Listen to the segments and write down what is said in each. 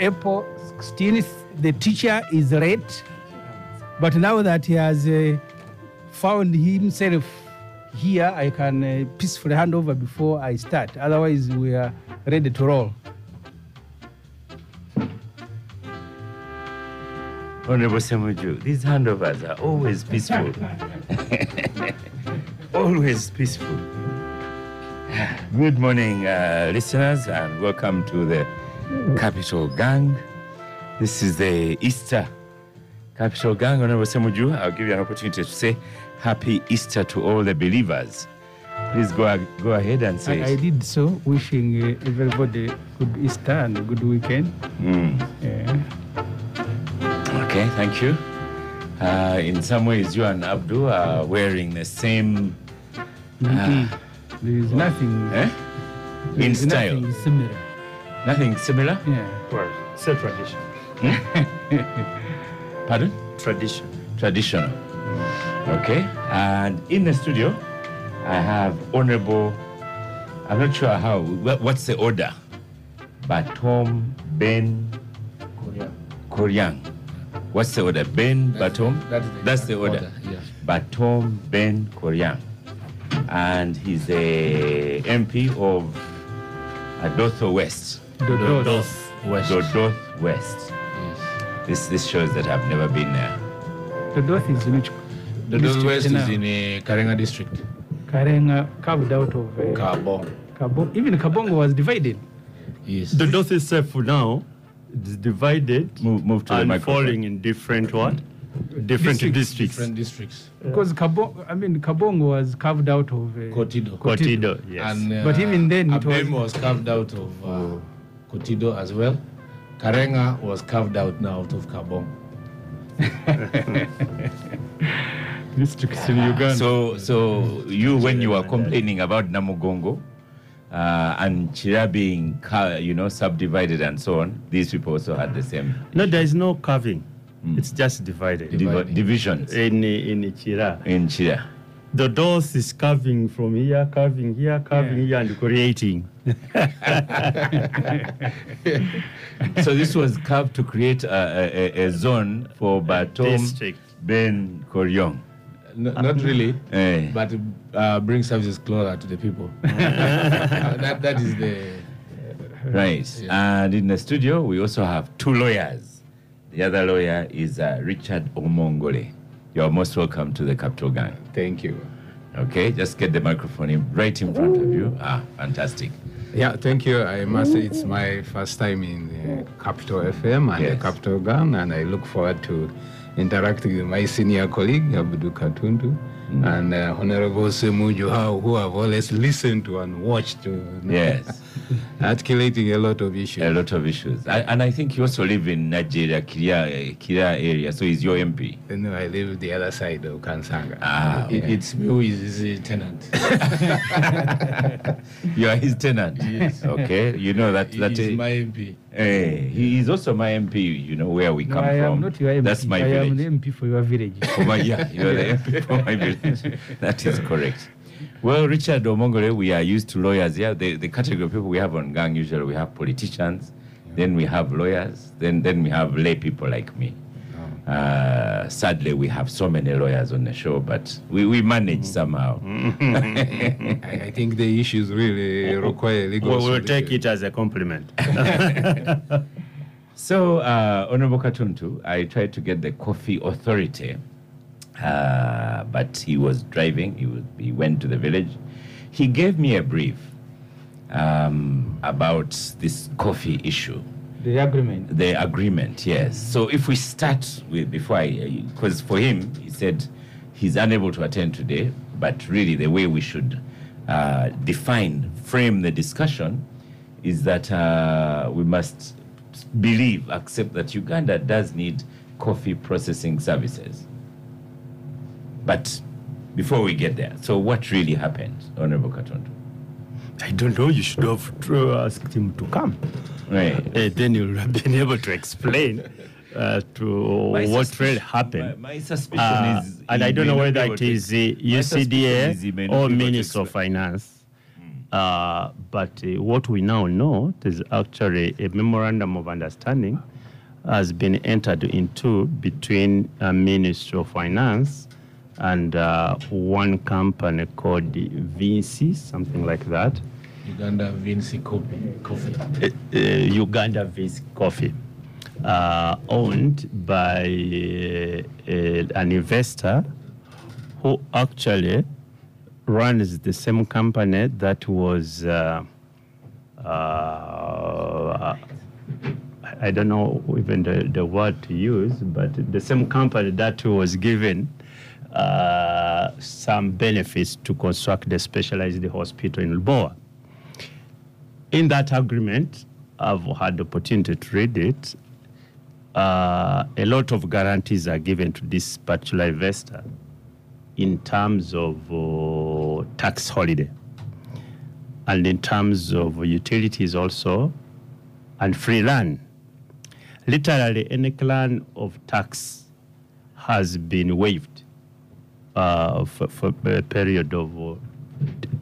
April 16th, the teacher is late. But now that he has uh, found himself here, I can uh, peacefully hand over before I start. Otherwise, we are ready to roll. Honorable Semuju, these handovers are always peaceful. always peaceful. Good morning, uh, listeners, and welcome to the Capital Gang. This is the Easter Capital Gang. Honorable Semuju, I'll give you an opportunity to say Happy Easter to all the believers. Please go, go ahead and say I, I did so, wishing uh, everybody good Easter and a good weekend. Mm. Yeah. Okay, thank you. Uh, in some ways, you and Abdul are wearing the same Mhm. There is nothing. eh? there in is style. Nothing similar. Nothing similar? Yeah. Well, it's a tradition. Pardon? Tradition. Traditional. Okay. And in the studio, I have Honorable, I'm not sure how, what's the order? Batom Ben Koryang. What's the order? Ben Batom? That is the That's the order, order. yes. Batom Ben Koryang. And he's a MP of Adotho West. Dodos. Doth West. Dodoth West. Yes. This, this shows that I've never been there. Dodos is in which The North West is in uh, Karenga district. Karenga carved out of uh, Kabong. Kabong. Even Kabongo was divided. Yes. The north is itself for now It's divided Move, move to and microphone. falling in different what? Different Districts. districts. Different districts. Because Kabong, I mean, Kabongo was carved out of. Uh, Kotido. Kotido, yes. And, uh, But even then it Abim was- was carved out of uh, Kotido as well. Karenga was carved out now out of Kabong. districts in Uganda. So, so you, when you were complaining about Namugongo uh, and Chira being, you know, subdivided and so on, these people also had the same no, there is no carving. Mm. It's just divided. div- divisions In in Ichira. in Chira. The Doth is carving from here, carving here, carving here, and creating. So this was carved to create a, a, a zone for Batom District. Ben Koryang. N- not really, Eh. but uh, bring services closer to the people. Uh, that, that is the. Right. Yeah. And in the studio, we also have two lawyers. The other lawyer is uh, Richard Omongole. You're most welcome to the Capital Gang. Thank you. Okay, just get the microphone in, right in front of you. Ah, fantastic. Yeah, thank you. I must say it's my first time in uh, Capital FM and Yes. the Capital Gang, and I look forward to interacting with my senior colleague, Abdu Katuntu, and uh, Honorable Semuju, how- who have always listened to and watched, uh, Yes, articulating a lot of issues. a lot of issues. I, and I think you also live in Nigeria, Kira, Kira area, so he's your MP. You know, I live the other side of Kansanga. Ah, It, it's me who is his tenant. you are his tenant. Yes. Okay, you know that. That is my MP. Eh, he is also my MP, you know, where we no, come I from. am not your MP. That's my I am the MP for your village. For my, yeah, you're the MP for my village. That is correct. Well, Richard Omongole, we are used to lawyers here. The, the category of people we have on gang, usually we have politicians, then we have lawyers, then, then we have lay people like me. Uh, sadly, we have so many lawyers on the show, but we, we manage somehow. I, I think the issues really require legal We will take it as a compliment. So, uh, Honorable Katuntu, I tried to get the coffee authority, uh, but he was driving. He, was, he went to the village. He gave me a brief um, about this coffee issue, The agreement. the agreement. Yes. So, if we start with before I, because for him, he said he's unable to attend today, but really the way we should uh, define, frame the discussion is that uh, we must believe, accept that Uganda does need coffee processing services. But before we get there, so what really happened, Honorable Katuntu? I don't know. You should have uh, asked him to come. Right. Uh, then you'll have been able to explain uh, to My what suspicion- really happened. My, my suspicion Uh, is, and I don't know not whether be able it to the my is UCDA or be able to Minister of explain. Finance Uh, but uh, what we now know is actually a memorandum of understanding has been entered into between a Ministry of Finance and uh, one company called Vinci, something like that. Uganda Vinci Coffee. Coffee. uh, uh, Uganda Vinci Coffee, owned by uh, uh, an investor who actually runs the same company that was. Uh, I don't know even the, the word to use, but the same company that was given uh, some benefits to construct the specialized hospital in Lubowa. In that agreement, I've had the opportunity to read it. Uh, a lot of guarantees are given to this particular investor in terms of uh, tax holiday and in terms of utilities also and free land. Literally, any plan of tax has been waived uh, for, for a period of uh,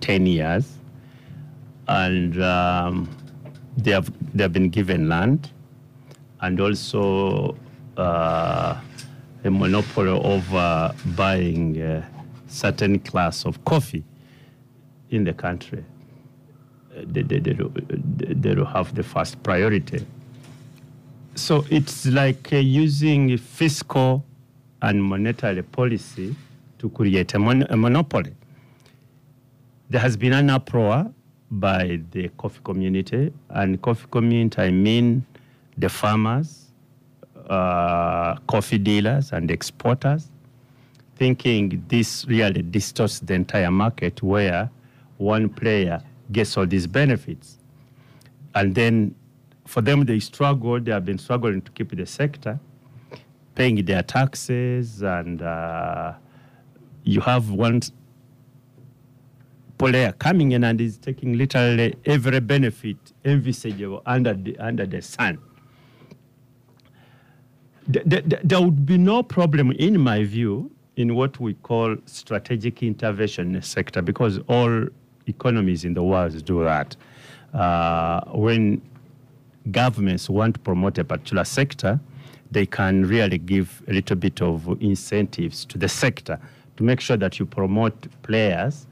10 years and um, they have they have been given land and also uh, a monopoly over buying uh, certain class of coffee in the country. They, they, they, they have the first priority. So it's like uh, using fiscal and monetary policy to create a, mon- a monopoly there has been an uproar by the coffee community, and coffee community, I mean the farmers, uh, coffee dealers, and exporters, thinking this really distorts the entire market where one player gets all these benefits. And then for them, they struggle, they have been struggling to keep the sector, paying their taxes, and uh, you have one player coming in and is taking literally every benefit envisageable under the, under the sun. Th- th- th- There would be no problem, in my view, in what we call strategic intervention sector because all economies in the world do that. Uh, when governments want to promote a particular sector, they can really give a little bit of incentives to the sector to make sure that you promote players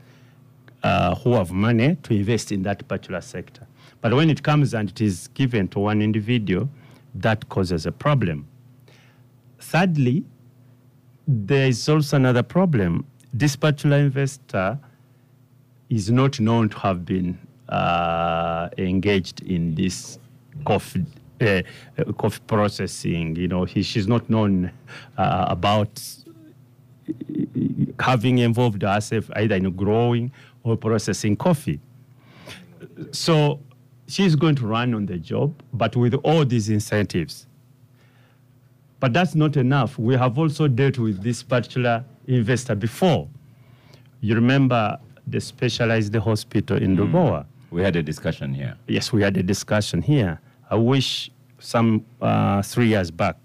uh, who have money to invest in that particular sector. But when it comes and it is given to one individual, that causes a problem. Thirdly, there is also another problem. This particular investor is not known to have been uh, engaged in this coffee, uh, coffee processing. You know, he, she's not known uh, about having involved herself either in growing or processing coffee. So she's going to run on the job, but with all these incentives. But that's not enough. We have also dealt with this particular investor before. You remember the specialized hospital in Lubowa? We had a discussion here. Yes, we had a discussion here. I wish some uh, three years back,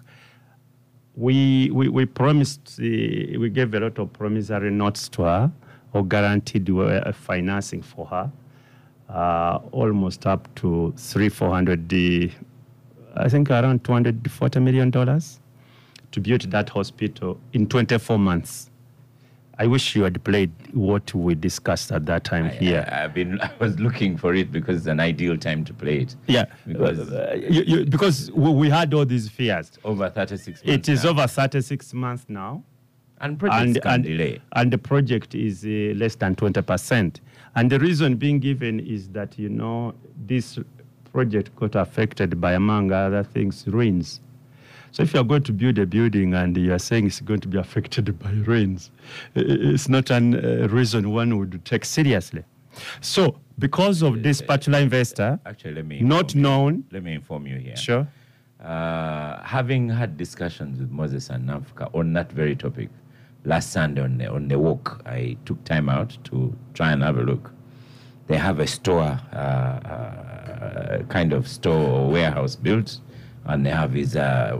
we, we, we promised, uh, we gave a lot of promissory notes to her or guaranteed uh, financing for her, uh, almost up to three, 400, uh, I think around 240 million dollars to build that hospital in 24 months. I wish you had played what we discussed at that time here. I, have been. I was looking for it because it's an ideal time to play it. Yeah, Because- uh, you, you, because we, we had all these fears. Over 36 months. It is now. over 36 months now, And projects and can and, delay. and the project is uh, less than 20 percent. And the reason being given is that you know this project got affected by, among other things, rains. So if you are going to build a building and you are saying it's going to be affected by rains, it's not a uh, reason one would take seriously. So because of this particular investor, Actually, let me. not you. known, Let me inform you here. sure. Uh, having had discussions with Moses and Nafka on that very topic last Sunday on the, on the walk, I took time out to try and have a look. They have a store, uh, uh, kind of store or warehouse built, and they have these, uh,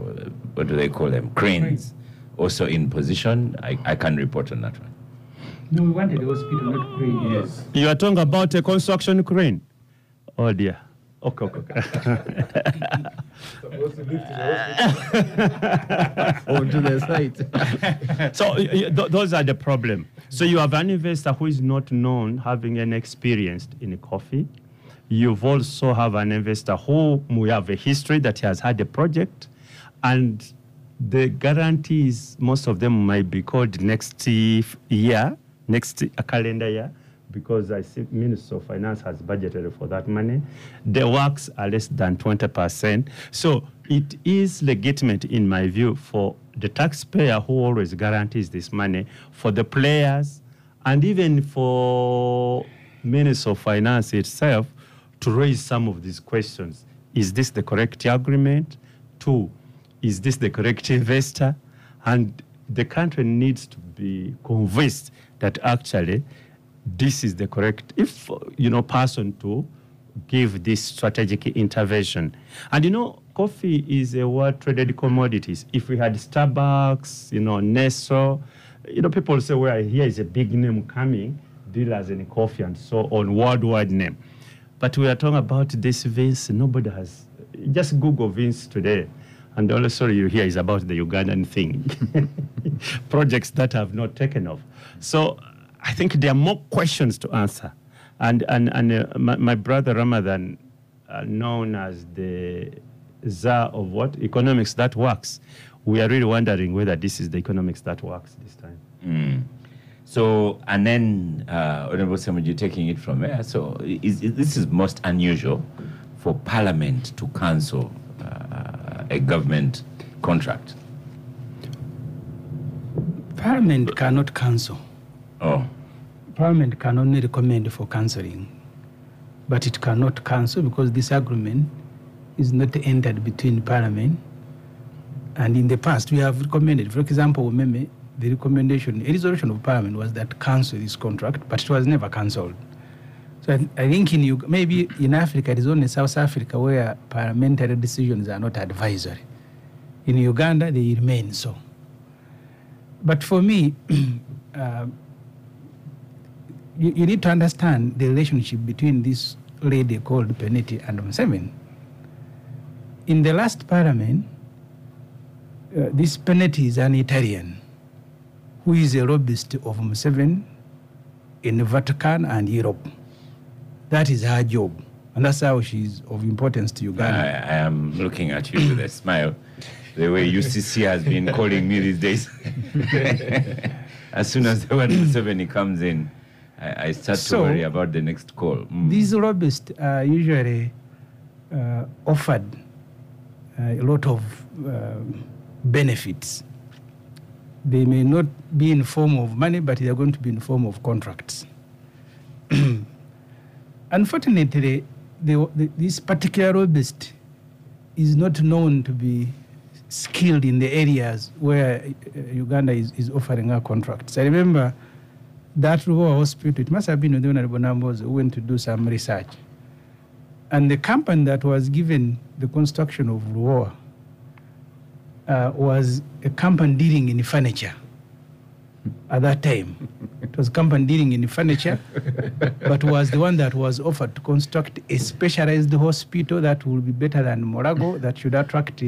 what do they call them, cranes, also in position. I, I can report on that one. No, we wanted the hospital, not crane. Yes. You are talking about a construction crane? Oh dear. Okay, okay, okay. onto the site. so y- y- th- those are the problem. So you have an investor who is not known having an experience in coffee. You've also have an investor who we have a history that he has had a project, and the guarantees most of them might be called next year, next calendar year, because I see Minister of Finance has budgeted for that money. The works are less than 20%. So it is legitimate, in my view, for the taxpayer who always guarantees this money, for the players, and even for Minister of Finance itself to raise some of these questions. Is this the correct agreement? Two, is this the correct investor? And the country needs to be convinced that actually this is the correct, if you know, person to give this strategic intervention. And you know, coffee is a world traded commodities. If we had Starbucks, you know, Nestle, you know, people say, well, here is a big name coming, dealers in coffee and so on, worldwide name. But we are talking about this Vinci, nobody has, just Google Vinci today. And the only story you hear is about the Ugandan thing, projects that have not taken off. So I think there are more questions to answer. And, and, and uh, my, my brother Ramadan, uh, known as the czar of what? Economics that works. We are really wondering whether this is the economics that works this time. Mm. So, and then, uh, Honorable Semuju, taking it from there. So, is, is, this is most unusual for Parliament to cancel uh, a government contract. Parliament cannot cancel. Oh, Parliament can only recommend for cancelling, but it cannot cancel because this agreement is not entered between Parliament. And in the past, we have recommended, for example, Umeme, the recommendation, a resolution of Parliament was that cancel this contract, but it was never cancelled. So I, I think in maybe in Africa, it is only South Africa where parliamentary decisions are not advisory. In Uganda, they remain so. But for me, uh, you, you need to understand the relationship between this lady called Pinetti and Museveni. In the last parliament, uh, this Pinetti is an Italian who is a lobbyist of Museveni in the Vatican and Europe. That is her job. And that's how she's of importance to I, Uganda. I am looking at you with a smile. The way UCC has been calling me these days. as soon as the word Museveni comes in, I, I start So, to worry about the next call. Mm. These lobbyists are usually uh, offered uh, a lot of uh, benefits. They may not be in form of money, but they are going to be in form of contracts. Unfortunately, the, the, this particular lobbyist is not known to be skilled in the areas where uh, Uganda is, is offering her contracts. I remember that Lubowa hospital, it must have been the Nambos who went to do some research. And the company that was given the construction of Lubowa uh, was a company dealing in furniture at that time. it was a company dealing in furniture, but was the one that was offered to construct a specialized hospital that will be better than Mulago, that should attract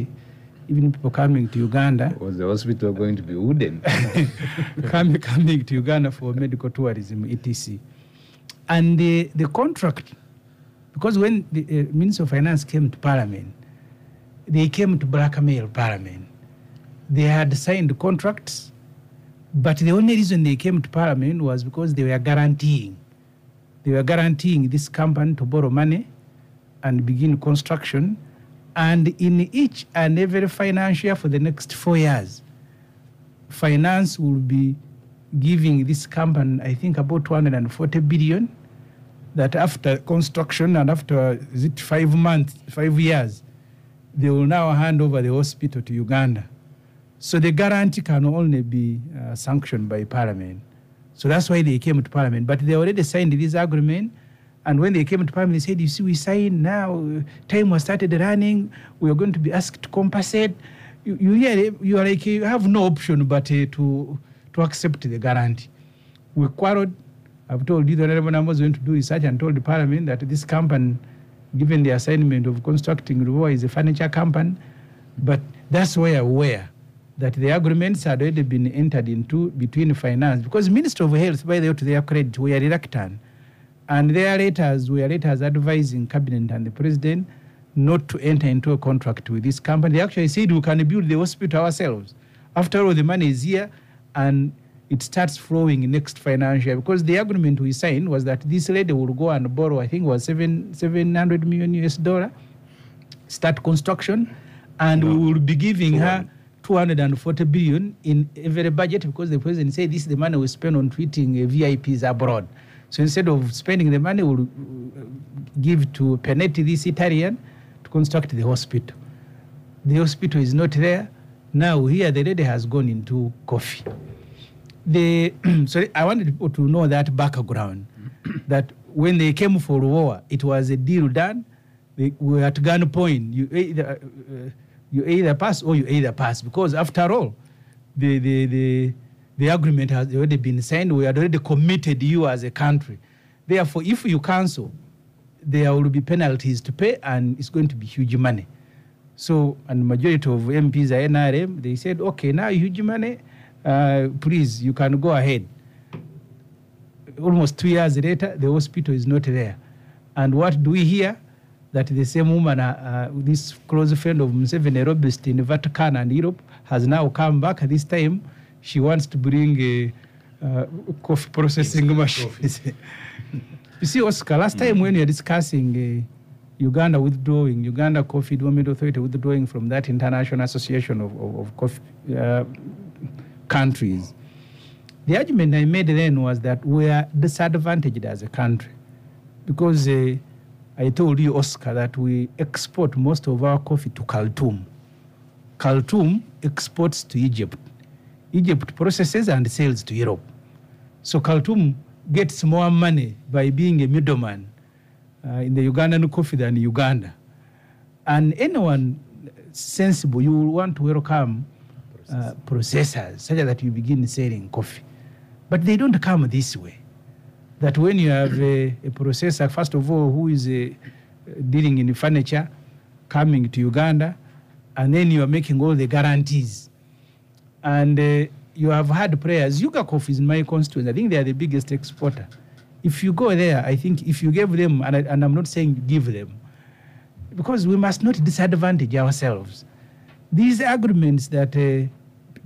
even people coming to Uganda Was the hospital going to be wooden? coming, coming to Uganda for medical tourism, etc. And the, the contract, because when the uh, Minister of Finance came to Parliament, they came to blackmail Parliament. They had signed contracts, but the only reason they came to Parliament was because they were guaranteeing. They were guaranteeing this company to borrow money and begin construction. And in each and every financial year for the next four years, finance will be giving this company, I think, about 240 billion. That after construction and after is it five months, five years, they will now hand over the hospital to Uganda. So the guarantee can only be uh, sanctioned by Parliament. So that's why they came to Parliament. But they already signed this agreement. And when they came to Parliament, they said, You see, we signed now, time was started running, we are going to be asked to compensate. You, you, hear, you are like, you have no option but uh, to, to accept the guarantee. We quarreled. I've told you the Honorable Namba was going to do research and told the Parliament that this company, given the assignment of constructing Lubowa, is a furniture company. But that's where where that the agreements had already been entered into between finance because Minister of Health, by the way, to their credit, were reluctant, and their letters were letters advising cabinet and the president not to enter into a contract with this company. They actually said we can build the hospital ourselves. After all, the money is here, and it starts flowing next financial year because the agreement we signed was that this lady will go and borrow, I think, it was seven seven hundred million US dollar, start construction, and we will be giving her 240 billion in every budget because the president said this is the money we spend on treating VIPs abroad. So instead of spending the money, we'll uh, give to Pinetti, this Italian, to construct the hospital. The hospital is not there. Now here the lady has gone into coffee. The so I wanted people to know that background, that when they came for war, it was a deal done. They were at gunpoint. You either uh, you either pass or you either pass because after all, the the the the agreement has already been signed. We had already committed you as a country. Therefore, if you cancel, there will be penalties to pay, and it's going to be huge money. So, and majority of MPs are NRM. They said, okay, now huge money, uh, please, you can go ahead. Almost two years later, the hospital is not there. And what do we hear? That the same woman, uh, uh, this close friend of Museveni, Robust in Vatican and Europe, has now come back. This time, she wants to bring a uh, coffee processing machines. you see, Oscar, last time when you were discussing uh, Uganda withdrawing, Uganda Coffee Development Authority withdrawing from that international association of, of, of coffee uh, countries, the argument I made then was that we are disadvantaged as a country because uh, I told you, Oscar, that we export most of our coffee to Khartoum. Khartoum exports to Egypt. Egypt processes and sells to Europe. So Khartoum gets more money by being a middleman uh, in the Ugandan coffee than Uganda. And anyone sensible, you will want to welcome uh, processors such that you begin selling coffee. But they don't come this way. That when you have a, a processor, first of all, who is uh, dealing in furniture, coming to Uganda, and then you are making all the guarantees. And uh, you have had prayers. Yuga Coffee is my constituency. I think they are the biggest exporter. If you go there, I think if you give them, and, I, and I'm not saying give them, because we must not disadvantage ourselves. These agreements that uh,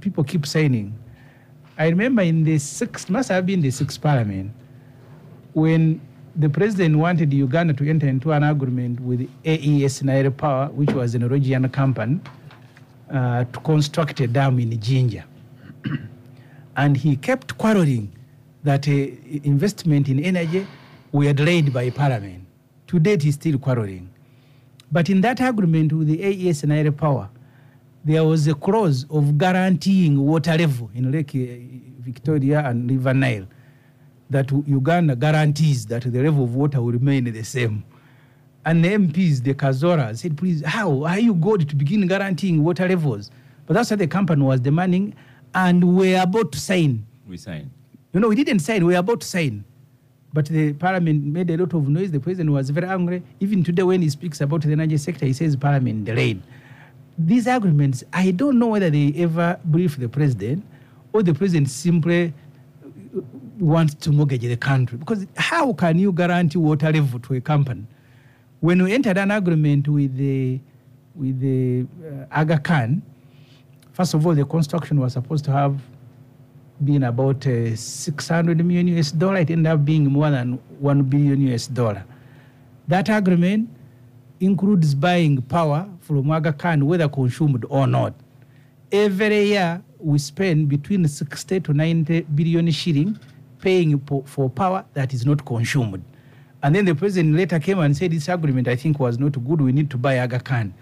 people keep signing, I remember in the sixth, must have been the sixth parliament, when the president wanted Uganda to enter into an agreement with AES Nile Power, which was a Norwegian company, uh, to construct a dam in Jinja. and he kept quarreling that uh, investment in energy were delayed by parliament. To date, he's still quarreling. But in that agreement with the AES Nile Power, there was a clause of guaranteeing water level in Lake uh, Victoria and River Nile that Uganda guarantees that the level of water will remain the same. And the MPs, the Kazora, said, please, how are you going to begin guaranteeing water levels? But that's what the company was demanding, and we're about to sign. We signed. You know, we didn't sign, we were about to sign. But the parliament made a lot of noise. The president was very angry. Even today, when he speaks about the energy sector, he says parliament delayed. These agreements, I don't know whether they ever brief the president or the president simply uh, wants to mortgage the country. Because how can you guarantee water level to a company? When we entered an agreement with the, with the uh, Aga Khan, first of all, the construction was supposed to have been about uh, 600 million US dollar. It ended up being more than 1 billion US dollar. That agreement includes buying power from Aga Khan, whether consumed or not. Every year, we spend between 60 to 90 billion shilling paying for power that is not consumed. And then the president later came and said this agreement, I think, was not good. We need to buy Aga Khan.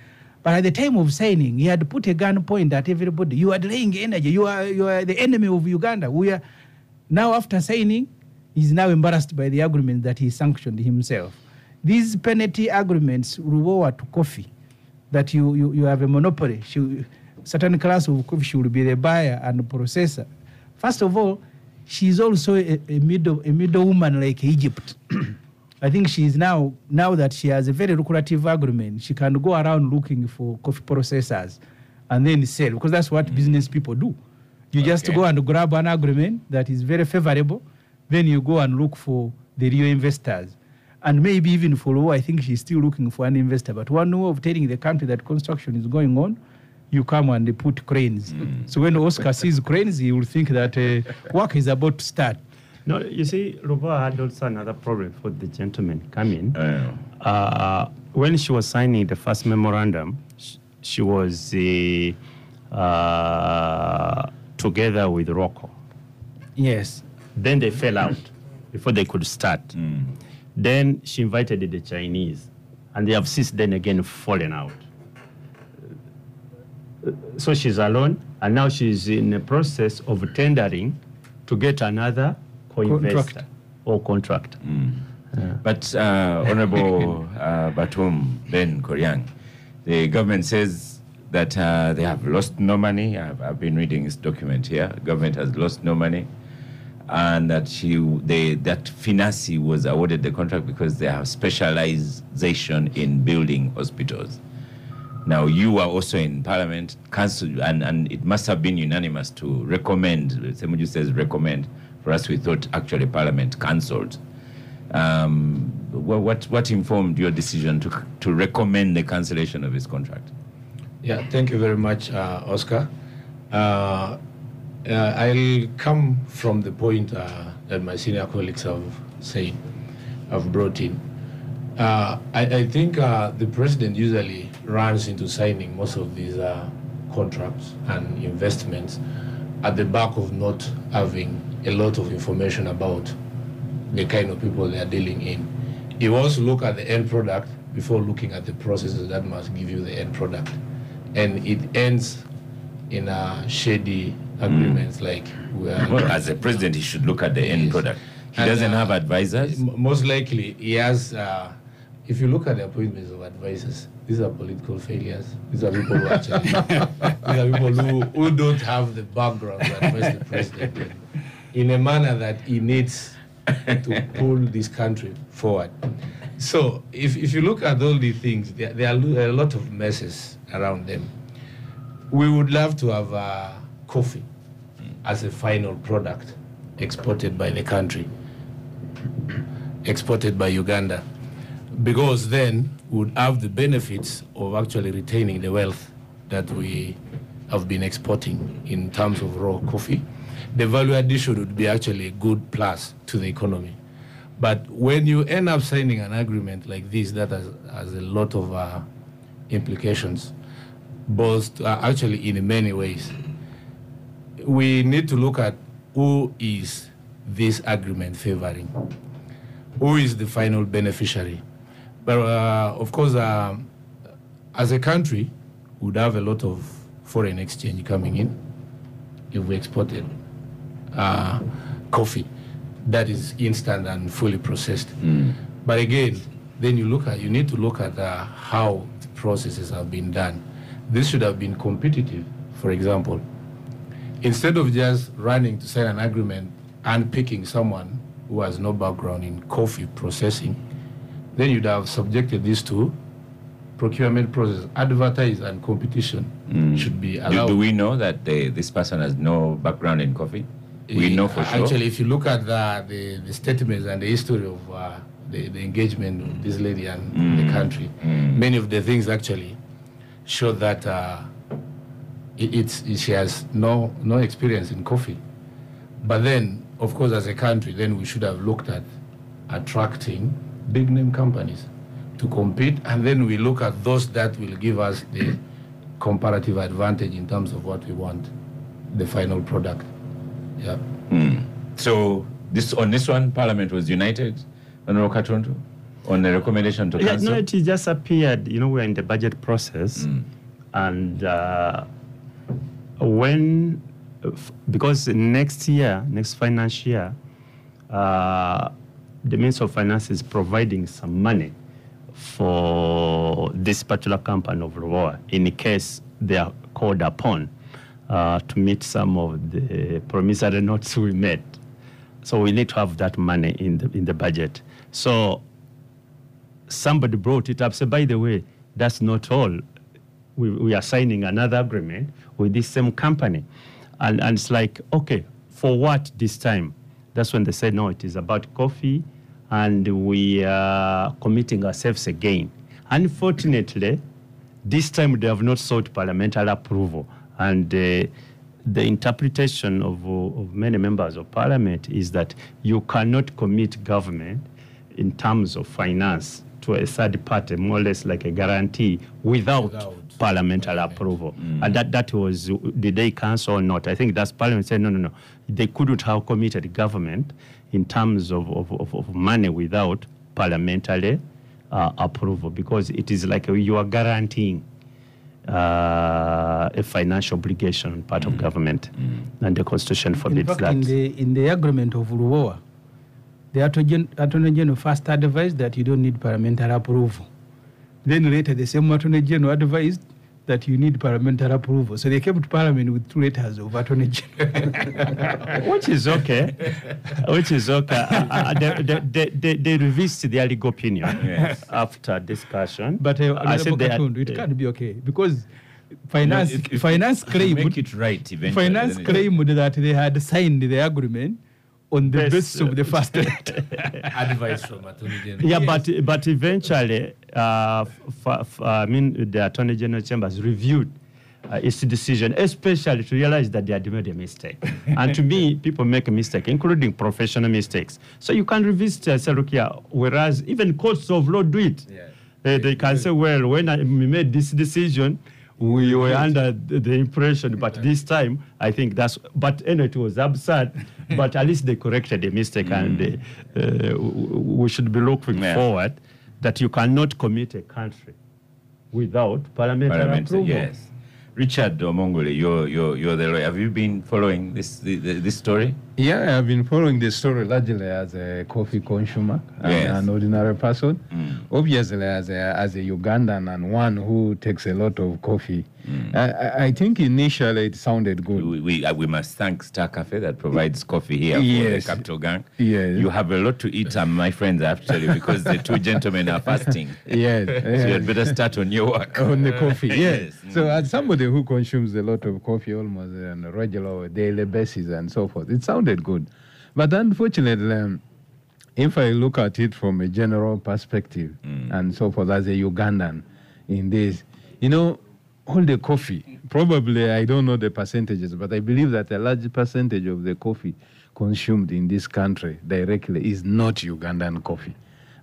But at the time of signing, he had put a gun point at everybody. You are delaying energy. You are, you are the enemy of Uganda. We are now after signing, he's now embarrassed by the agreement that he sanctioned himself. These penalty agreements, Lubowa to coffee, that you, you, you have a monopoly. She, certain class of coffee should be the buyer and processor. First of all, she's also a, a middle a middle woman like Egypt. I think she is now now that she has a very lucrative agreement, she can go around looking for coffee processors and then sell because that's what business people do. You just go and grab an agreement that is very favorable, then you go and look for the real investors. And maybe even for Luo, I think she's still looking for an investor. But one way of telling the country that construction is going on, you come and put cranes. So when Oscar sees cranes, he will think that uh, work is about to start. No, you see, Lubowa had also another problem for the gentleman coming. Uh, Uh, when she was signing the first memorandum, sh- she was uh, uh, together with Roko. Yes. Then they fell out before they could start. Then she invited the Chinese, and they have since then again fallen out. So she's alone, and now she's in the process of tendering to get another co-investor Contract. or contract. But uh, Honorable uh, Batum Ben Koryang, the government says that uh, they have lost no money. I've, I've been reading this document here. Government has lost no money, and that she they that Finasi was awarded the contract because they have specialization in building hospitals. Now you are also in Parliament, council, and, and it must have been unanimous to recommend. Semuju says recommend. For us, we thought actually Parliament cancelled. Um, wha- what what informed your decision to to recommend the cancellation of his contract? Yeah, thank you very much, uh, Oscar. Uh, uh, I'll come from the point uh, that my senior colleagues have said, have brought in. Uh, I, I think uh, the president usually runs into signing most of these contracts and investments at the back of not having a lot of information about the kind of people they are dealing in. Wants to look at the end product before looking at the processes that must give you the end product. And it ends in uh, shady agreements like we are Well, as a president, he should look at the end Yes. product. He And, doesn't uh, have advisors. M- Most likely, he has. Uh, if you look at the appointments of advisors, these are political failures. These are people who actually, these are people who, who don't have the background to advise the president in a manner that he needs to pull this country forward. So, if, if you look at all these things, there, there are a lot of messes around them. We would love to have uh, coffee as a final product exported by the country exported by Uganda because then we would have the benefits of actually retaining the wealth that we have been exporting in terms of raw coffee. The value addition would be actually a good plus to the economy. But when you end up signing an agreement like this that has, has a lot of uh, implications, both uh, actually in many ways, we need to look at who is this agreement favoring who is the final beneficiary. But uh, of course, um, as a country, we would have a lot of foreign exchange coming in if we exported uh, coffee that is instant and fully processed. But again, then you look at you need to look at uh, how the processes have been done. This should have been competitive. For example, instead of just running to sign an agreement and picking someone who has no background in coffee processing, then you'd have subjected this to procurement process, advertise and competition should be Do, allowed. do we know that they, this person has no background in coffee? We know for sure. Actually, if you look at the, the, the statements and the history of uh, the, the engagement of this lady and Mm. the country, many of the things actually show that uh, it, it's, she has no, no experience in coffee. But then, of course, as a country, then we should have looked at attracting big name companies to compete, and then we look at those that will give us the comparative advantage in terms of what we want, the final product. Yeah. So this on this one, Parliament was united. Honorable Katuntu, on the recommendation to Yeah, cancel. no, it just appeared. You know, we're in the budget process, and uh, when because next year, next financial year, uh, the Minister of Finance is providing some money for this particular company of Lubowa in case they are called upon uh, to meet some of the promissory notes we made. So we need to have that money in the in the budget. So somebody brought it up. Said, by the way, that's not all. We, we are signing another agreement with this same company, and and it's like, okay, for what this time? That's when they said, no, it is about coffee, and we are committing ourselves again. Unfortunately, this time they have not sought parliamentary approval, and uh, the interpretation of, of many members of parliament is that you cannot commit government in terms of finance to a third party, more or less like a guarantee, without, Without parliamentary approval. And that, that was, did they cancel or not? I think that's parliament said, no, no, no. They couldn't have committed government in terms of, of, of, of money without parliamentary uh, approval because it is like you are guaranteeing uh, a financial obligation on part of government, and the constitution In forbids fact, that. in the, in the agreement of Lubowa, the Attorney General first advised that you don't need parliamentary approval. Then later, the same Attorney General advised that you need parliamentary approval. So they came to Parliament with two letters of Attorney General. which is okay, which is okay. Uh, uh, they, they, they, they, they revised their legal opinion Yes. after discussion. But uh, I said Honorable they had- Katuntu, it can't be okay because finance, if- if- finance if you claimed, make it right eventually. finance then it- claimed that they had signed the agreement on the Best, basis of the first letter. Advice from Attorney General. Yeah, but but eventually, uh, f- f- I mean, the Attorney General Chambers reviewed uh, its decision, especially to realize that they had made a mistake. and to me, people make a mistake, including professional mistakes. So you can revisit uh, say, look here, whereas even courts of law do it. Yeah. Uh, they can say, well, when I we made this decision, we were under the impression, but this time, I think that's, but anyway, it was absurd, but at least they corrected the mistake, and uh, uh, we should be looking Yeah. forward that you cannot commit a country without parliamentary Parliament, approval. yes. Richard Omongole, you're, you're, you're the lawyer. Have you been following this, the, the, this story? Yeah, I've been following the story largely as a coffee consumer and Yes. an ordinary person. Mm. Obviously, as a, as a Ugandan and one who takes a lot of coffee, Mm. I, I- I think initially it sounded good. We, we, uh, we must thank Star Cafe that provides coffee here Yes. for the Capital Gang. Yes. You have a lot to eat, um, my friends, actually, because the two gentlemen are fasting. Yes, So yes. you'd better start on your work. on the coffee. Yes. Yes. So as somebody who consumes a lot of coffee almost on a regular daily basis and so forth, it sounded good. But unfortunately, um, if I look at it from a general perspective and so forth as a Ugandan in this, you know, all the coffee, probably I don't know the percentages, but I believe that a large percentage of the coffee consumed in this country directly is not Ugandan coffee.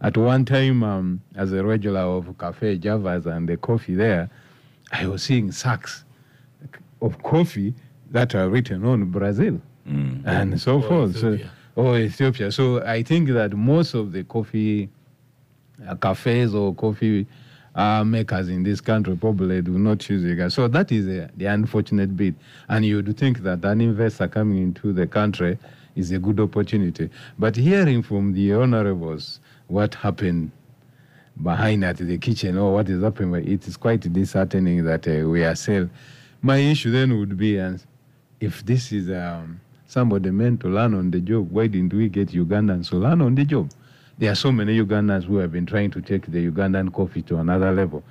At one time, um, as a regular of Cafe Javas and the coffee there, I was seeing sacks of coffee that are written on Brazil Mm. and so Or forth. So, Ethiopia. or Ethiopia. So I think that most of the coffee uh, cafes or coffee uh, makers in this country probably do not use it. So that is uh, the unfortunate bit. And you would think that an investor coming into the country is a good opportunity. But hearing from the honorables what happened behind at the kitchen or what is happening, it is quite disheartening that uh, we are still. My issue then would be, and if this is um, somebody meant to learn on the job, why didn't we get Ugandans to learn on the job? There are so many Ugandans who have been trying to take the Ugandan coffee to another level.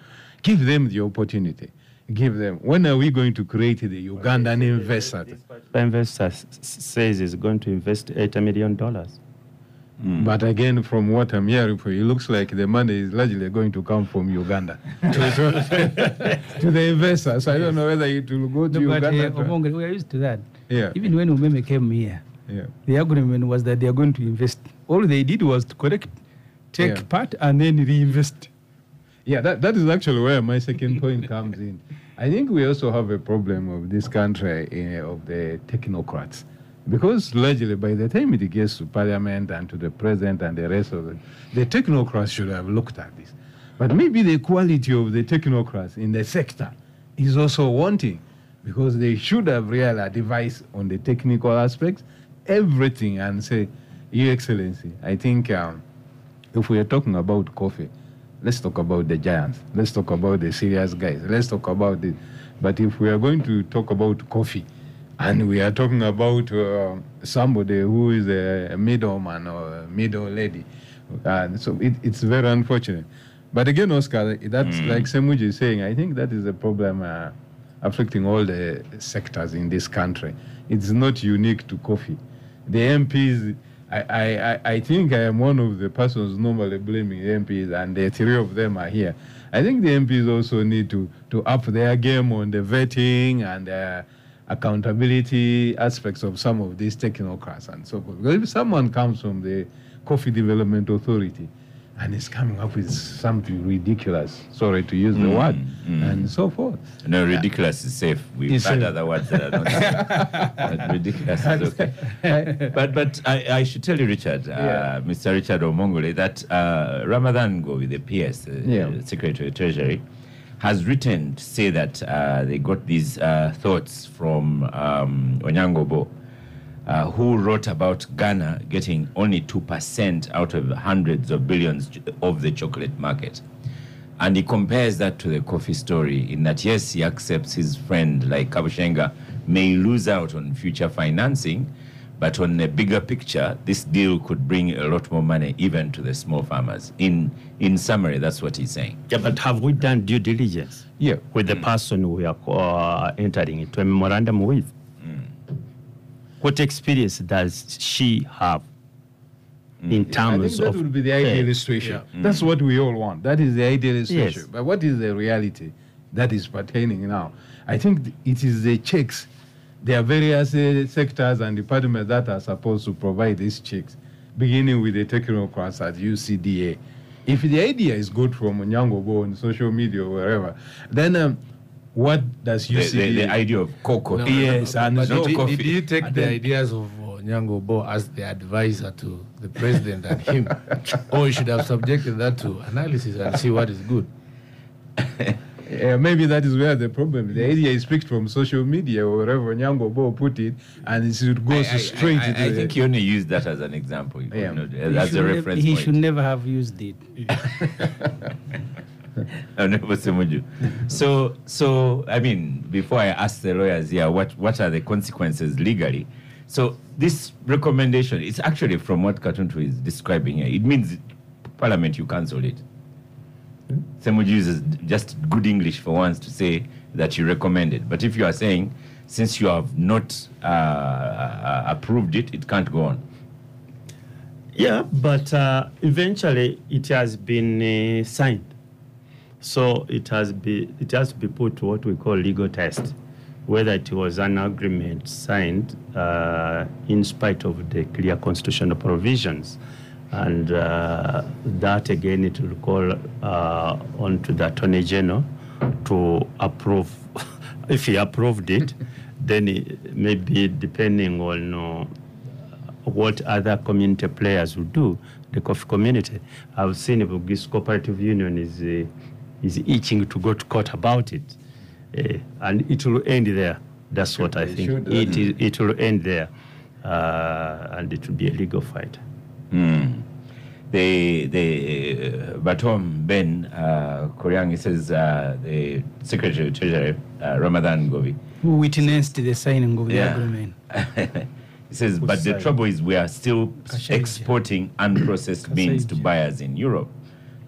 Give them the opportunity. Give them. When are we going to create the Ugandan investor? The investor says he's going to invest $80 million. But again, from what I'm hearing, for you, it looks like the money is largely going to come from Uganda to, to- to the investors. I don't know whether it will go to No, but uh, Uganda. to- Omonge, we are used to that. Yeah. Even when Umeme came here, yeah. the agreement was that they are going to invest. All they did was to collect, take Yeah. part, and then reinvest. Yeah, that, that is actually where my second point comes in. I think we also have a problem of this country uh, of the technocrats. Because largely by the time it gets to parliament and to the president and the rest of it, the technocrats should have looked at this. But maybe the quality of the technocrats in the sector is also wanting because they should have real advice on the technical aspects, everything, and say, Your Excellency, I think um, if we are talking about coffee, let's talk about the giants. Let's talk about the serious guys. Let's talk about it. But if we are going to talk about coffee, And we are talking about uh, somebody who is a middleman or a middle lady. And so it, it's very unfortunate. But again, Oscar, that's like Semuju is saying, I think that is a problem uh, affecting all the sectors in this country. It's not unique to coffee. The MPs, I, I, I- think I am one of the persons normally blaming the MPs, and the three of them are here. I think the MPs also need to, to up their game on the vetting and uh, accountability aspects of some of these technocrats and so forth. Because if someone comes from the Coffee Development Authority and is coming up with something ridiculous, sorry to use the word, and so forth. No, ridiculous is safe. We've had other words that are not safe. But ridiculous is okay. but but I, I should tell you, Richard, uh, Yeah. Mr. Richard Omongole, that uh, Ramadan with the PS, uh, Yeah. Secretary of Treasury, has written to say that uh, they got these uh, thoughts from um, Onyangobo, uh, who wrote about Ghana getting only 2% out of hundreds of billions of the chocolate market. And he compares that to the coffee story in that, yes, he accepts his friend like Kabushenga may lose out on future financing, but on a bigger picture, this deal could bring a lot more money even to the small farmers. In, in summary, that's what he's saying. Yeah, but have we done due diligence Yeah. with the person we are uh, entering into a memorandum with? Mm. What experience does she have mm. in I terms think that of would be the ideal Yeah. illustration. Yeah. That's mm. what we all want. That is the ideal situation. Yes. But what is the reality that is pertaining now? I think it is the checks. There are various uh, sectors and departments that are supposed to provide these checks, beginning with the technocrats at UCDA. If the idea is good from Nyangobo on social media or wherever, then um, what does The, UCDA? the, the idea of cocoa. No, Yes, and but so did, coffee. did you take And the then- ideas of uh, Nyango Bo as the advisor to the president and him? or you should have subjected that to analysis and see what is good. Uh, maybe that is where the problem. is. The idea is picked from social media or wherever Nyango Bo put it, and it should go I, I- straight I, into I the- think you only used that as an example, you Yeah. know, He as should a nev- reference he point. should never have used it. Honorable So, so I mean, before I ask the lawyers here, what what are the consequences legally? So this recommendation is actually from what Katuntu is describing here. It means Parliament you cancel it. Semuju uses just good English for once to say that you recommend it. But if you are saying since you have not uh, uh, approved it, it can't go on. Yeah, but uh, eventually it has been uh, signed. So it has be it has to be put to what we call legal test, whether it was an agreement signed uh, in spite of the clear constitutional provisions, and uh, that again it will call uh, on to the attorney general to approve. if he approved it, then it, maybe depending on. Uh, what other community players will do, the coffee community. I've seen the Bugisu Cooperative Union is, uh, is itching to go to court about it. Uh, and it will end there. That's what I think. uh, It, is, it will end there. Uh, and it will be a legal fight. Hmm. The the uh, Batom Ben uh, Koryang he says uh, the Secretary of Treasury uh, Ramadan Ggoobi. Who witnessed the signing of the Yeah. agreement? he says, but the trouble is we are still Kasaija. exporting unprocessed beans to buyers in Europe,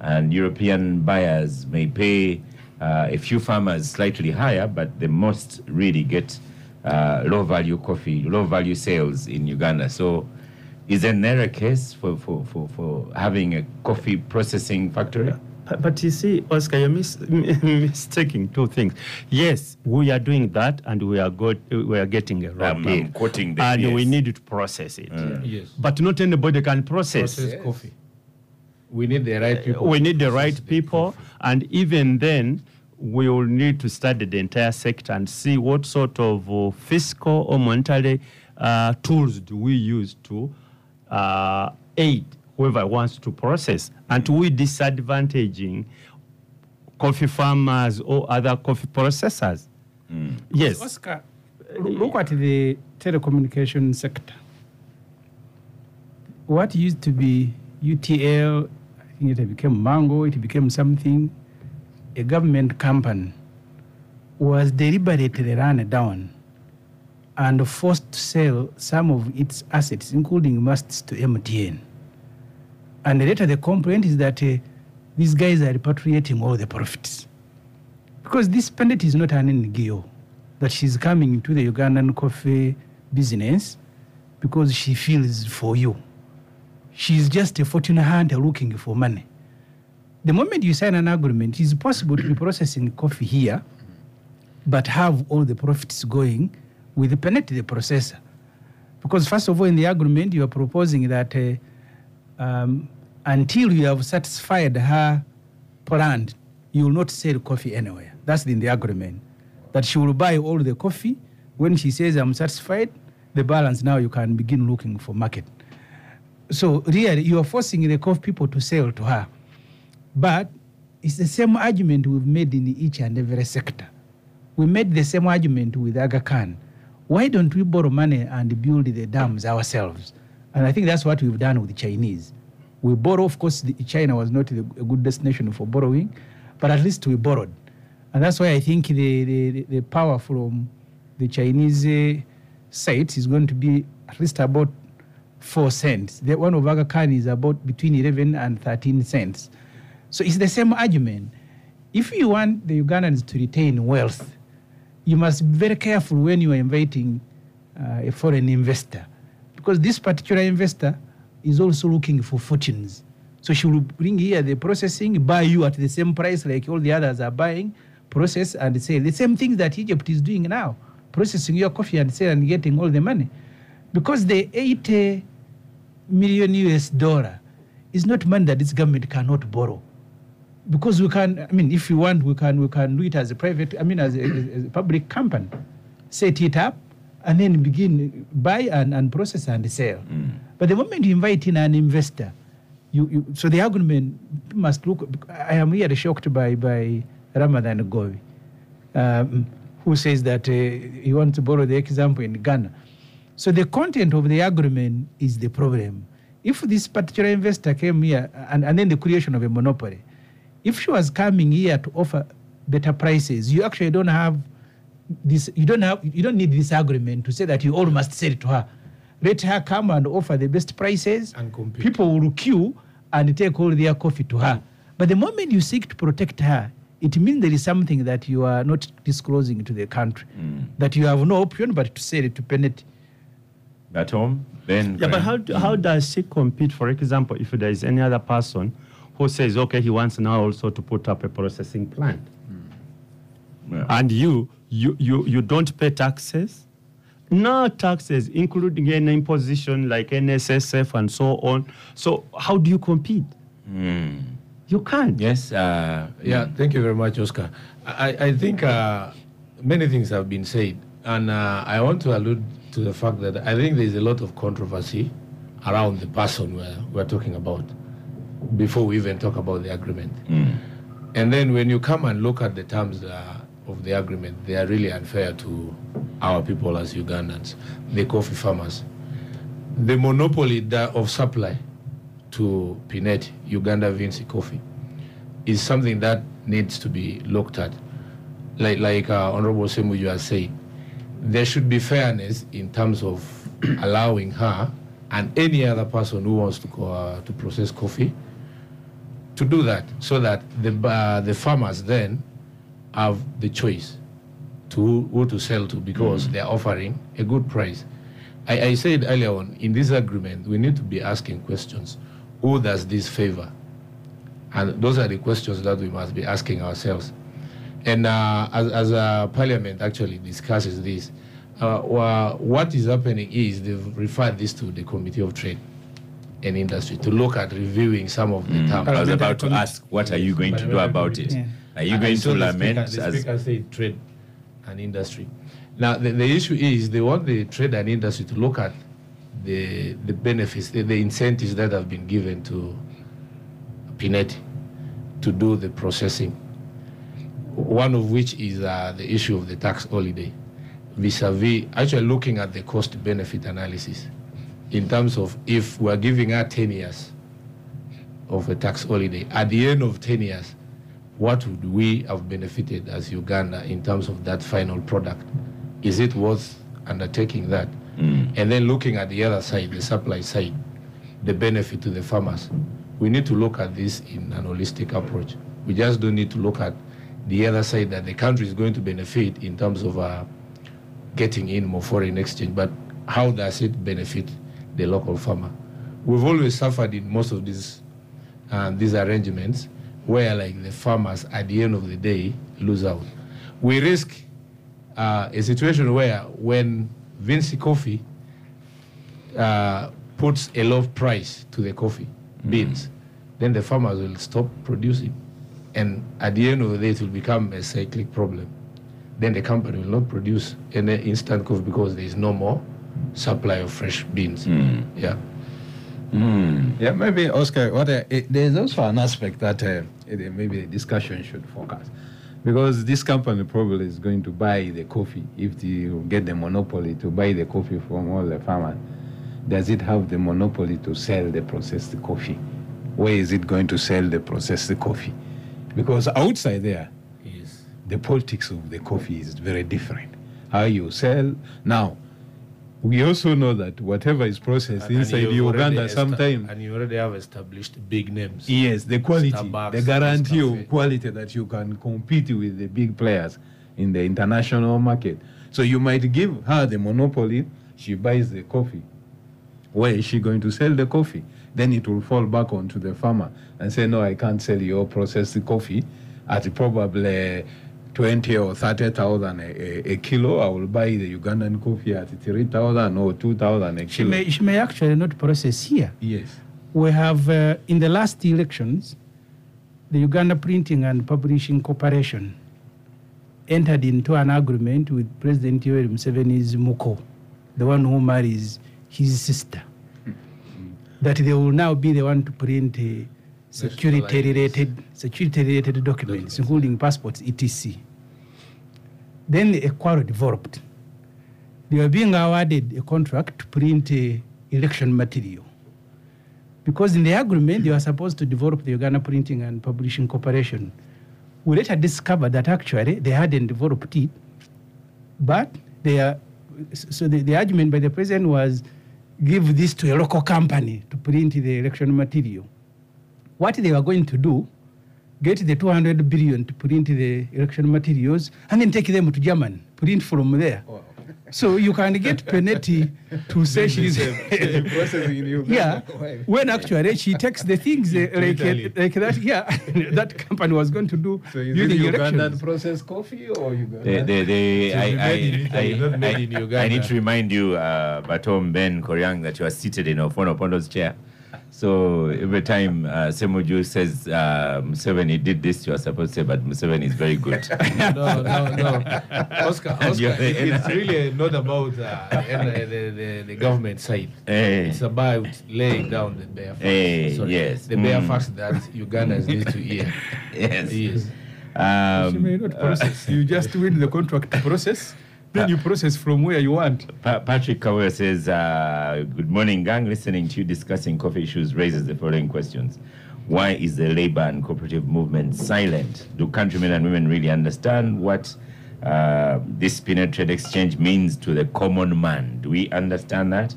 and European buyers may pay uh, a few farmers slightly higher, but the most really get uh, low value coffee, low value sales in Uganda. So. Is there a case for, for, for, for having a coffee processing factory? But, but you see, Oscar, you're mis- mistaking two things. Yes, we are doing that, and we are got, we are getting a raw I'm- I'm quoting the and we need to process it. Yes. But not anybody can process. Processed coffee. We need the right people. we need the right people, coffee. and even then, we will need to study the entire sector and see what sort of uh, fiscal or monetary uh, tools do we use to uh, aid whoever wants to process, and we disadvantaging coffee farmers or other coffee processors. Yes. Oscar, look at the telecommunication sector. What used to be UTL, I think it became Mango, it became something, a government company, was deliberately run down and forced to sell some of its assets, including masts, to MTN. And later the complaint is that uh, these guys are repatriating all the profits. Because this pandit is not an NGO, that she's coming into the Ugandan coffee business because she feels for you. She's just a fortune hunter looking for money. The moment you sign an agreement, it's possible to be processing coffee here, but have all the profits going with the Penet, the processor. Because first of all, in the agreement, you are proposing that uh, um, until you have satisfied her plant, you will not sell coffee anywhere. That's in the agreement. That she will buy all the coffee. When she says, I'm satisfied, the balance now you can begin looking for market. So really, you are forcing the coffee people to sell to her. But it's the same argument we've made in each and every sector. We made the same argument with Aga Khan. Why don't we borrow money and build the dams ourselves? And I think that's what we've done with the Chinese. We borrow, of course, the, China was not a good destination for borrowing, but at least we borrowed. And that's why I think the, the, the power from the Chinese uh, sites is going to be at least about four cents. The one of Aga Khan is about between 11 and 13 cents. So it's the same argument. If you want the Ugandans to retain wealth, you must be very careful when you are inviting uh, a foreign investor, because this particular investor is also looking for fortunes. So she will bring here the processing, buy you at the same price like all the others are buying, process and sell. The same thing that Egypt is doing now, processing your coffee and sell and getting all the money. Because the 80 million US dollar is not money that this government cannot borrow because we can i mean if you want we can we can do it as a private i mean as a, as a public company. Set it up and then begin buy and, and process and sell. But the moment you invite in an investor you, you so the argument must look i am really shocked by by ramadan ggoobi um, who says that uh, he wants to borrow the example in ghana. So the content of the agreement is the problem. If this particular investor came here and, and then the creation of a monopoly if she was coming here to offer better prices, you actually don't have this. You don't have. You don't need this agreement to say that you all must sell it to her. Let her come and offer the best prices. And compete. People will queue and take all their coffee to her. But the moment you seek to protect her, it means there is something that you are not disclosing to the country. Mm. That you have no option but to sell it to Penet. At home, then. Yeah, but how, do, how mm. does she compete, for example, if there is any other person who says, okay, he wants now also to put up a processing plant, Yeah. and you, you, you, you don't pay taxes? No taxes, including any imposition like NSSF and so on. So how do you compete? You can't. Yes. Uh, Yeah, thank you very much, Oscar. I, I think uh, many things have been said, and uh, I want to allude to the fact that I think there's a lot of controversy around the person we're, we're talking about before we even talk about the agreement. And then when you come and look at the terms uh, of the agreement, they are really unfair to our people as Ugandans, the coffee farmers. The monopoly that of supply to Pinet, Uganda Vinci coffee, is something that needs to be looked at. Like, like uh, Honorable Semuju has said, there should be fairness in terms of allowing her and any other person who wants to, uh, to process coffee to do that so that the, uh, the farmers then have the choice to who, to sell to because they're offering a good price. I, I said earlier on, in this agreement, we need to be asking questions. Who does this favor? And those are the questions that we must be asking ourselves. And uh, as, as uh, Parliament actually discusses this, uh, wha- what is happening is they've referred this to the Committee of Trade and Industry to look at reviewing some of the terms. I was about to ask, what are you going to do about it? Yeah. Are you I- I going to lament Speaker, the as speaker said trade and industry. Now the, the issue is they want the trade and industry to look at the the benefits, the, the incentives that have been given to Pinetti to do the processing. One of which is uh, the issue of the tax holiday, vis-a-vis actually looking at the cost benefit analysis in terms of if we're giving her 10 years of a tax holiday, at the end of 10 years, what would we have benefited as Uganda in terms of that final product? Is it worth undertaking that, and then looking at the other side, the supply side, the benefit to the farmers, we need to look at this in an holistic approach. We just don't need to look at the other side that the country is going to benefit in terms of uh, getting in more foreign exchange, but how does it benefit the local farmer? We've always suffered in most of these uh, these arrangements where, like, the farmers at the end of the day lose out. We risk uh, a situation where when Vinci Coffee uh, puts a low price to the coffee beans, then the farmers will stop producing. And at the end of the day, it will become a cyclic problem. Then the company will not produce any instant coffee because there is no more supply of fresh beans. Yeah. Yeah, maybe Oscar. What uh, it, there's also an aspect that uh, it- maybe the discussion should focus, because this company probably is going to buy the coffee if they get the monopoly to buy the coffee from all the farmers. Does it have the monopoly to sell the processed coffee? Where is it going to sell the processed coffee? Because outside there, Yes. the politics of the coffee is very different. How you sell now. We also know that whatever is processed And- and inside you've Uganda, sometimes And you already have established big names. Yes, the quality, Starbucks, the guarantee of quality that you can compete with the big players in the international market. So you might give her the monopoly, she buys the coffee. Where is she going to sell the coffee? Then it will fall back onto the farmer and say, No, I can't sell your processed coffee at probably 20 or 30,000 a, a, a kilo. I will buy the Ugandan coffee at 3,000 or 2,000 a She kilo. may, she may actually not process here. yes. We have, uh, in the last elections, the Uganda Printing and Publishing Corporation entered into an agreement with President Yoweri Museveni's Muko, the one who marries his sister, that they will now be the one to print uh, security-related security-related documents, including passports, etc. Then a quarrel developed. They were being awarded a contract to print uh, election material because in the agreement they were supposed to develop the Uganda Printing and Publishing Corporation. We later discovered that actually they hadn't developed it, but they are, so the, the argument by the president was give this to a local company to print the election material. What they were going to do, get the 200 billion to print the election materials and then take them to Germany, print from there. So you can get Pinetti to say she's yeah. When actually she takes the things uh, like, uh, like that, yeah, that company was going to do So is during it elections. Ugandan processed coffee or Uganda? I, will be made in I, Italy, not made I, in I, Uganda. I need to remind you, uh, Batom Ben Koryang, that you are seated in Ofwono Opondo's chair. So every time uh, Semuju says uh, Museveni did this, you are supposed to say, but Museveni is very good. no, no, no. Oscar, Oscar you're it- the- it's really not about uh, the, the, the, the government side. Eh. It's about laying down the bare facts. Eh, Sorry, yes. The bare Mm. facts that Ugandans need to hear. yes. Yes. she may Um, not process. you just win the contract process, then you process from where you want. Pa- Patrick Kawe says, uh, Good morning, gang. Listening to you discussing coffee issues raises the following questions. Why is the labor and cooperative movement silent? Do countrymen and women really understand what uh, this peanut trade exchange means to the common man? Do we understand that?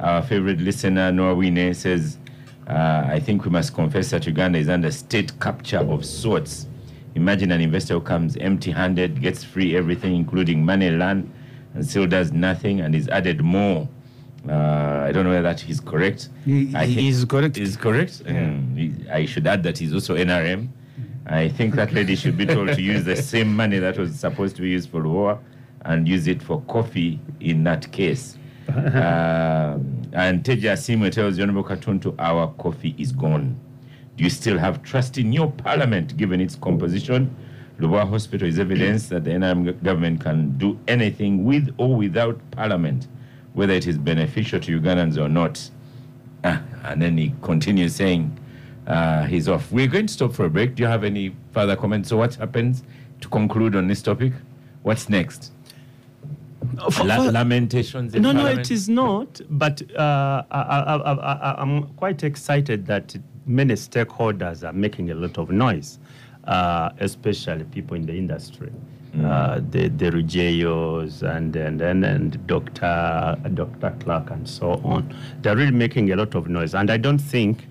Our favorite listener, Noah Wine, says, uh, I think we must confess that Uganda is under state capture of sorts. Imagine an investor who comes empty handed, gets free everything, including money, land, and still does nothing and is added more. Uh, I don't know whether that is correct. He- I he is correct. Is correct. Mm, he- I should add that he's also NRM. I think that lady should be told to use the same money that was supposed to be used for war and use it for coffee in that case. um, and Teja Simwe tells Honorable Katuntu, our coffee is gone. Do you still have trust in your parliament given its composition? Lubowa Hospital is evidence that the NRM government can do anything with or without parliament, whether it is beneficial to Ugandans or not. Ah, and then he continues saying uh, he's off. We're going to stop for a break. Do you have any further comments? So, what happens to conclude on this topic? What's next? For- La- lamentations? No, no, it is not. But uh, I, I, I, I, I'm quite excited that many stakeholders are making a lot of noise, uh, especially people in the industry. uh, the the Ruggios and and and, and Dr. Dr. Clark and so on. They're really making a lot of noise, and I don't think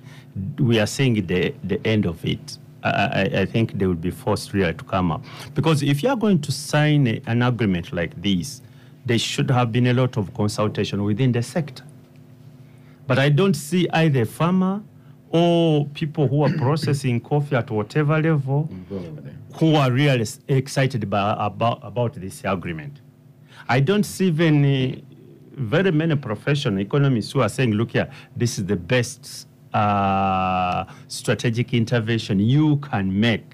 we are seeing the the end of it. I, I, I think they will be forced really to come up because if you are going to sign a- an agreement like this, there should have been a lot of consultation within the sector. But I don't see either farmer or people who are processing coffee at whatever level who are really excited about, about, about this agreement. I don't see even uh, very many professional economists who are saying, look here, this is the best uh, strategic intervention you can make.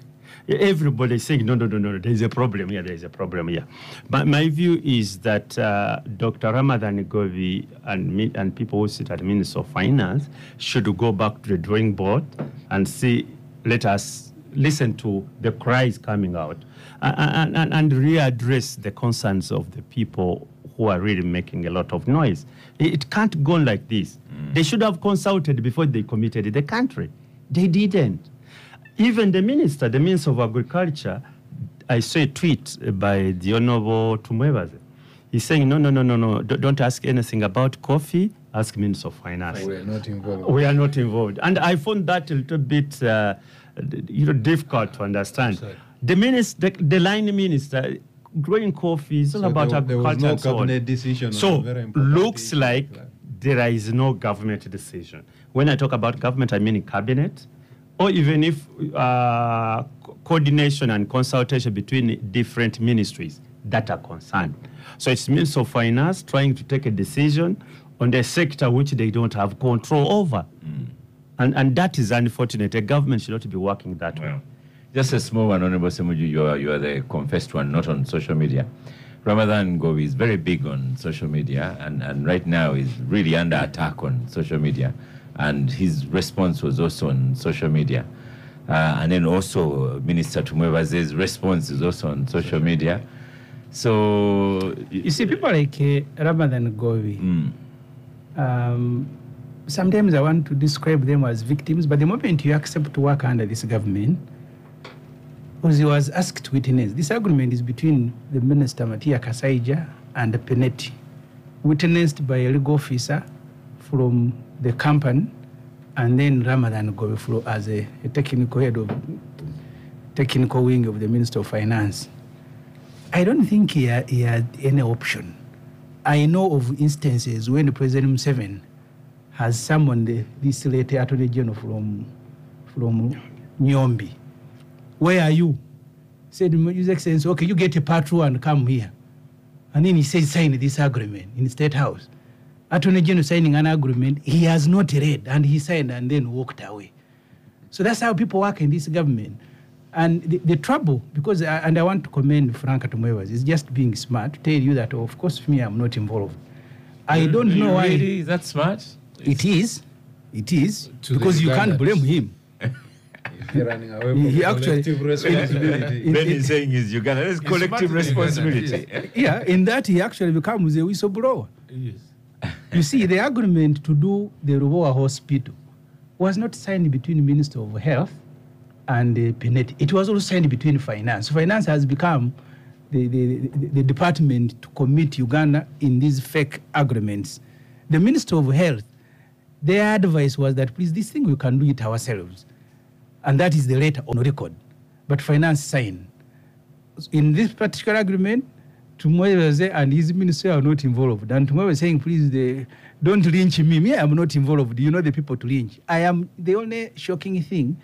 Everybody saying, no, no, no, no, there's a problem here, there's a problem here. But my view is that uh, Dr. Ramadan Ggoobi and, me, and people who sit at Minister of Finance should go back to the drawing board and see, let us listen to the cries coming out and, and, and readdress the concerns of the people who are really making a lot of noise. It, it can't go on like this. They should have consulted before they committed the country. They didn't. Even the minister, the Minister of Agriculture, I saw a tweet by the Honorable Tumwebaze. He's saying, no, no, no, no, no, don't ask anything about coffee, ask Minister of Finance. We're not involved. We are not involved. And I found that a little bit, uh, you know, difficult to understand. The minister, the, the line minister, growing coffee is all So about there- there was agriculture no and so on. decision So looks like there is no government decision. When I talk about government, I mean cabinet, or even if uh, coordination and consultation between different ministries that are concerned. So it's Minister of Finance trying to take a decision on the sector which they don't have control over. And, and that is unfortunate. A government should not be working that way. Well, just a small one, Honorable Semuju, you are, you are the confessed one, not on social media. Ramadan Ggoobi is very big on social media and, and right now is really under attack on social media. And his response was also on social media. Uh, and then also Minister Tumwebaze's response is also on social media. So, You see, people like uh, Ramadan Ggoobi, Mm, um, sometimes I want to describe them as victims, but the moment you accept to work under this government, because he was asked to witness, this agreement is between the minister Matia Kasaija and Pinetti, witnessed by a legal officer from the company, and then Ramadan Ggoobi fro- as a, a technical head of technical wing of the Minister of Finance. I don't think he had, he had any option. I know of instances when President Museveni has summoned the, this late Attorney General from, from Nyombi. Where are you? Said, His Excellency, okay, you get a patrol and come here. And then he says, sign this agreement in the State House. Attorney General signing an agreement he has not read, and he signed and then walked away. So that's how people work in this government. And the, the trouble, because, I, and I want to commend Frank Tumwebaze, is just being smart to tell you that, oh, of course, me, I'm not involved. I don't know why. Really? Is that smart? It is. It is. To because you can't blame him. He's running away from He actually- collective responsibility. It- Ben it- is saying is Uganda. That is It's collective smart Uganda, responsibility. yes. yeah, in that he actually becomes a whistleblower. Yes. You see, the agreement to do the Lubowa hospital was not signed between the Minister of Health and uh, Pinetti. It was also signed between Finance. Finance has become the, the, the, the department to commit Uganda in these fake agreements. The Minister of Health, their advice was that, please, this thing we can do it ourselves. And that is the letter on record. But Finance signed. In this particular agreement, Tumweze and his minister are not involved. And Tumweze was saying, please, the, don't lynch me. Me, I'm not involved. You know the people to lynch. I am, the only shocking thing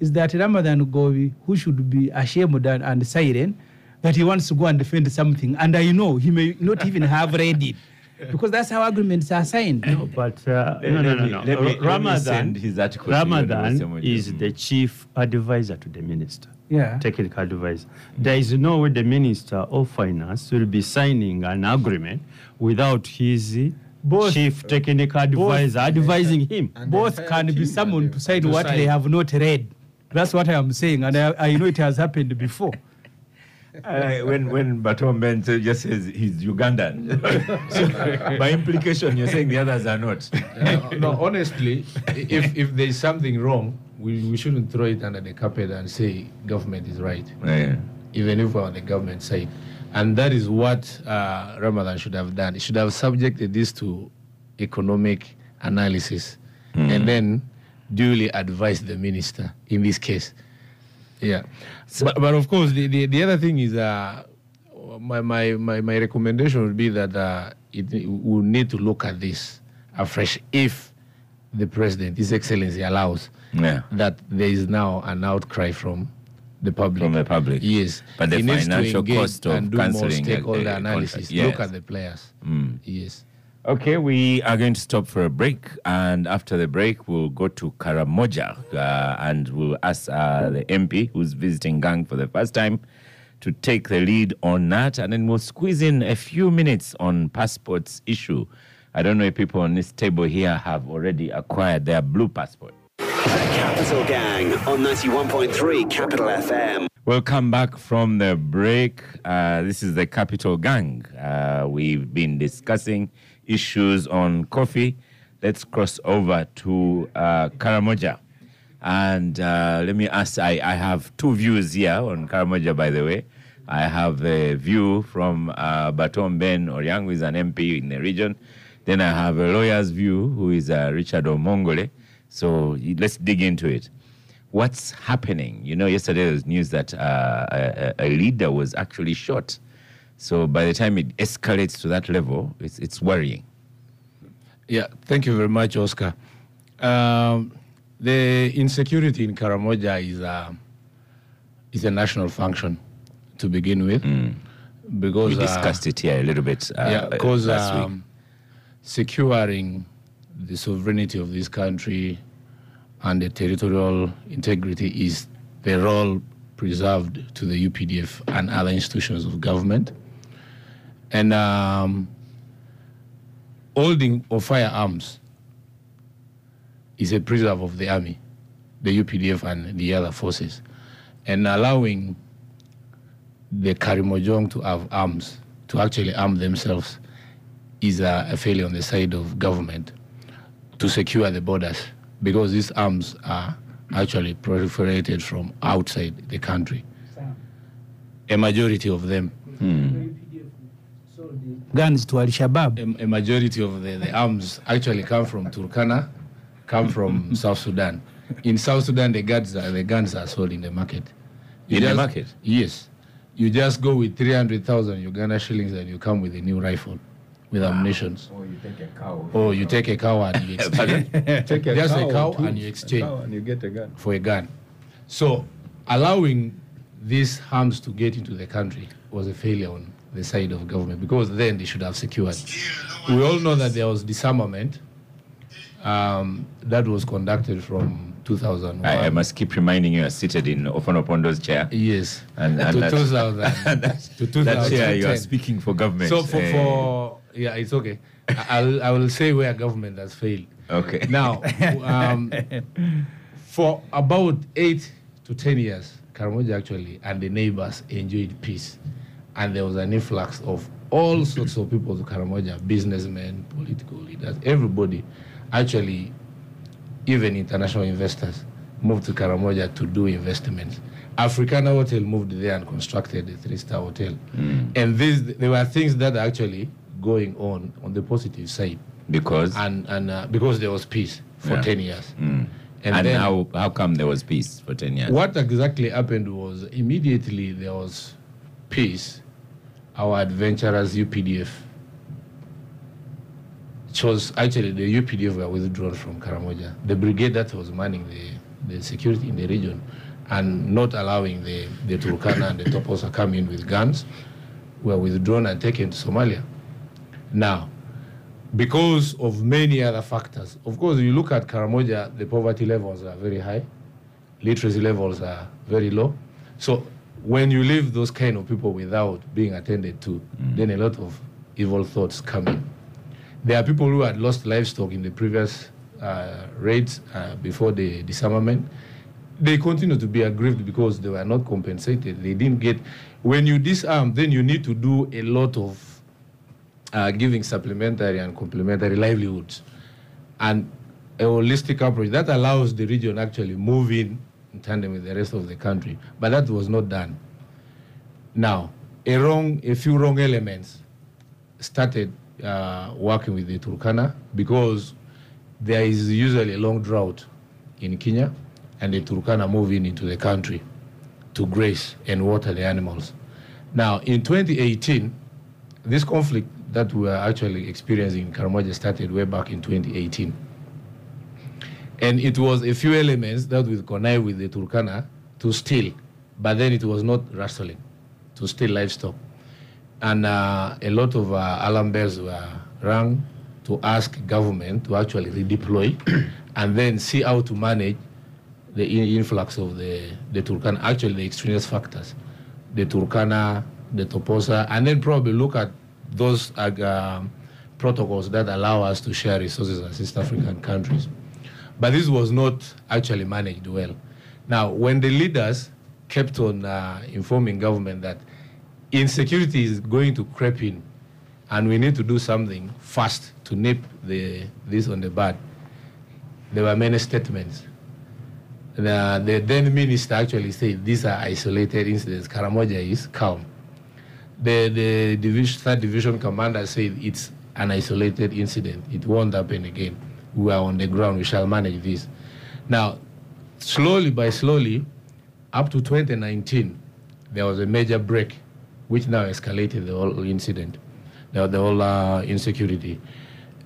is that Ramadan Ggoobi, who should be ashamed and, and silent, that he wants to go and defend something. And I know he may not even have read it. Because that's how agreements are signed. No, but uh, no, no, no, no. let me- let me Ramadan, send his article Ramadan is the chief advisor to the minister. Yeah. Technical advisor. There is no way the minister of finance will be signing an agreement without his Both- chief technical advisor advising him. Both can be team summoned to the- sign to what they have not read. That's what I am saying. And I, I know it has happened before. Uh, when when Baton Ben says- just says he's Ugandan, so by implication you're saying the others are not. no, no, honestly, if if there is something wrong, we, we shouldn't throw it under the carpet and say government is right. Yeah. even if we're on the government side. And that is what uh, Ramadan should have done. He should have subjected this to economic analysis and then duly advised the minister in this case. Yeah. but, but of course, the, the, the other thing is uh, my, my, my, my recommendation would be that uh, it, we will need to look at this afresh if the president, His Excellency, allows Yeah. that there is now an outcry from the public. From the public. Yes. But the He financial cost of and do more cancelling stakeholder a analysis. contract. Look at the players. Mm. Yes. Okay, we are going to stop for a break, and after the break, we'll go to Karamoja uh, and we'll ask uh, the MP who's visiting Gang for the first time to take the lead on that, and then we'll squeeze in a few minutes on passports issue. I don't know if people on this table here have already acquired their blue passport. Capital Gang on 91.3 Capital FM. Welcome back from the break. Uh, this is the Capital Gang. Uh, we've been discussing issues on coffee. Let's cross over to uh, Karamoja. And uh, let me ask I, I have two views here on Karamoja, by the way. I have a view from uh, Baton Ben Koryang, who is an MP in the region. Then I have a lawyer's view, who is uh, Richard Omongole. So let's dig into it what's happening? You know, yesterday there was news that uh, a, a leader was actually shot. So by the time it escalates to that level, it's, it's worrying. Yeah, thank you very much, Oscar. Um, the insecurity in Karamoja is a, is a national function to begin with. Because, We uh, discussed it here a little bit uh, yeah, because last um, securing the sovereignty of this country and the territorial integrity is the role preserved to the UPDF and other institutions of government. And um, holding of firearms is a preserve of the army, the UPDF and the other forces, and allowing the Karimojong to have arms, to actually arm themselves, is a, a failure on the side of government to secure the borders because these arms are actually proliferated from outside the country. A majority of them, hmm. Guns to Al Shabaab. a, a majority of the, the arms actually come from Turkana, come from South Sudan. In South Sudan, the guns are, the guns are sold in the market. In the market? Yes. You just go with 300,000 Uganda shillings and you come with a new rifle with ammunitions. Or you take a cow. Or you take a cow and you exchange Take a Just a cow, cow and you exchange. A cow and you get a gun. for a gun. So allowing these arms to get into the country was a failure on the side of government because then they should have secured. We all know that there was disarmament um, that was conducted from 2001. I, I must keep reminding you, you're seated in Ofwono Opondo's chair. Yes. And- and to, that's- 2000, to That chair, you are speaking for government. So for, Eh, for yeah, it's okay. I- I'll, I will say where government has failed. Okay. Now, um, for about eight to ten years, Karamoja actually and the neighbors enjoyed peace, and there was an influx of all sorts of people to Karamoja, businessmen, political leaders, everybody, actually, even international investors moved to Karamoja to do investments. Africana Hotel moved there and constructed a three-star hotel, and these there were things that actually going on on the positive side because and and uh, because there was peace for Yeah. 10 years Mm. and, and, then how, how come there was peace for 10 years? what exactly happened was immediately there was peace our adventurers updf chose actually the updf were withdrawn from karamoja the brigade that was manning the, the security in the region and not allowing the, the turkana and the toposa come in with guns were withdrawn and taken to somalia now because of many other factors. Of course, you look at Karamoja, the poverty levels are very high, literacy levels are very low. So when you leave those kind of people without being attended to, then a lot of evil thoughts come in. There are people who had lost livestock in the previous uh, raids uh, before the disarmament. They continue to be aggrieved because they were not compensated. They didn't get. When you disarm, then you need to do a lot of uh, giving supplementary and complementary livelihoods and a holistic approach that allows the region actually move in in tandem with the rest of the country. But that was not done. Now, a wrong, a few wrong elements started uh, working with the Turkana because there is usually a long drought in Kenya, and the Turkana move in into the country to graze and water the animals. Now, in 2018, this conflict that we are actually experiencing in Karamoja started way back in 2018. And it was a few elements that will connive with the Turkana to steal, but then it was not rustling, to steal livestock. And uh, a lot of uh, alarm bells were rung to ask government to actually redeploy and then see how to manage the in- influx of the, the Turkana, actually the extraneous factors, the Turkana, the Toposa, and then probably look at those uh, um, protocols that allow us to share resources as East African countries. But this was not actually managed well. Now, when the leaders kept on uh, informing government that insecurity is going to creep in and we need to do something fast to nip the, this on the bud, there were many statements. The, the then minister actually said these are isolated incidents. Karamoja is calm. The, the division, third division commander said it's an isolated incident. It won't happen again. We are on the ground. We shall manage this. Now, slowly by slowly, up to 2019, there was a major break, which now escalated the whole incident, the, the whole uh, insecurity.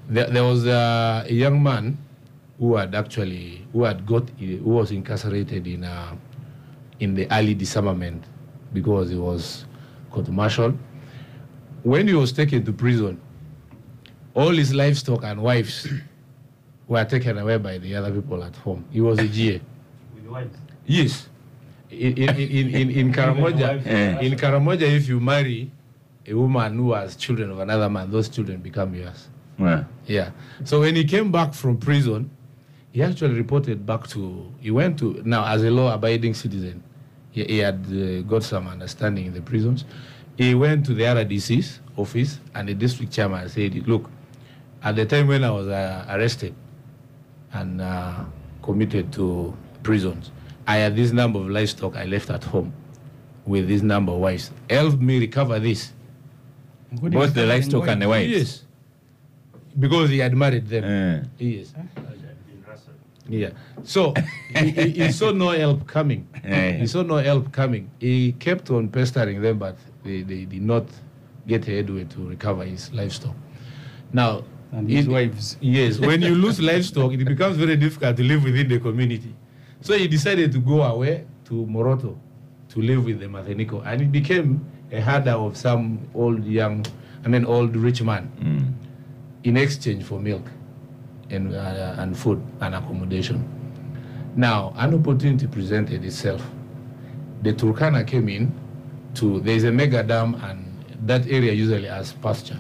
There, there was uh, a young man who had actually, who had got, who was incarcerated in, uh, in the early disarmament because he was court-martialed. When he was taken to prison, all his livestock and wives were taken away by the other people at home. He was a Jie. With wives? Yes. In, in, in, in, in Karamoja, in Karamoja, if you marry a woman who has children of another man, those children become yours. Wow. Yeah. So when he came back from prison, he actually reported back to, he went to, now as a law abiding citizen, he, he had uh, got some understanding in the prisons. He went to the RDC's office and the district chairman said, look, at the time when I was uh, arrested and uh, committed to prisons, I had this number of livestock I left at home with this number of wives. Help me recover this. Both the livestock and the wives. Yes. Because he had married them. Eh. Yes. Yeah. So he, he, he saw no help coming. He saw no help coming. He kept on pestering them, but they, they did not get headway to recover his livestock. Now, And his it- wives. Yes, when you lose livestock, it becomes very difficult to live within the community. So he decided to go away to Moroto to live with the Matheniko, and it became a herder of some old young, I mean old rich man, Mm. in exchange for milk and uh, and food and accommodation. Now an opportunity presented itself. The Turkana came in to there is a mega dam and that area usually has pasture,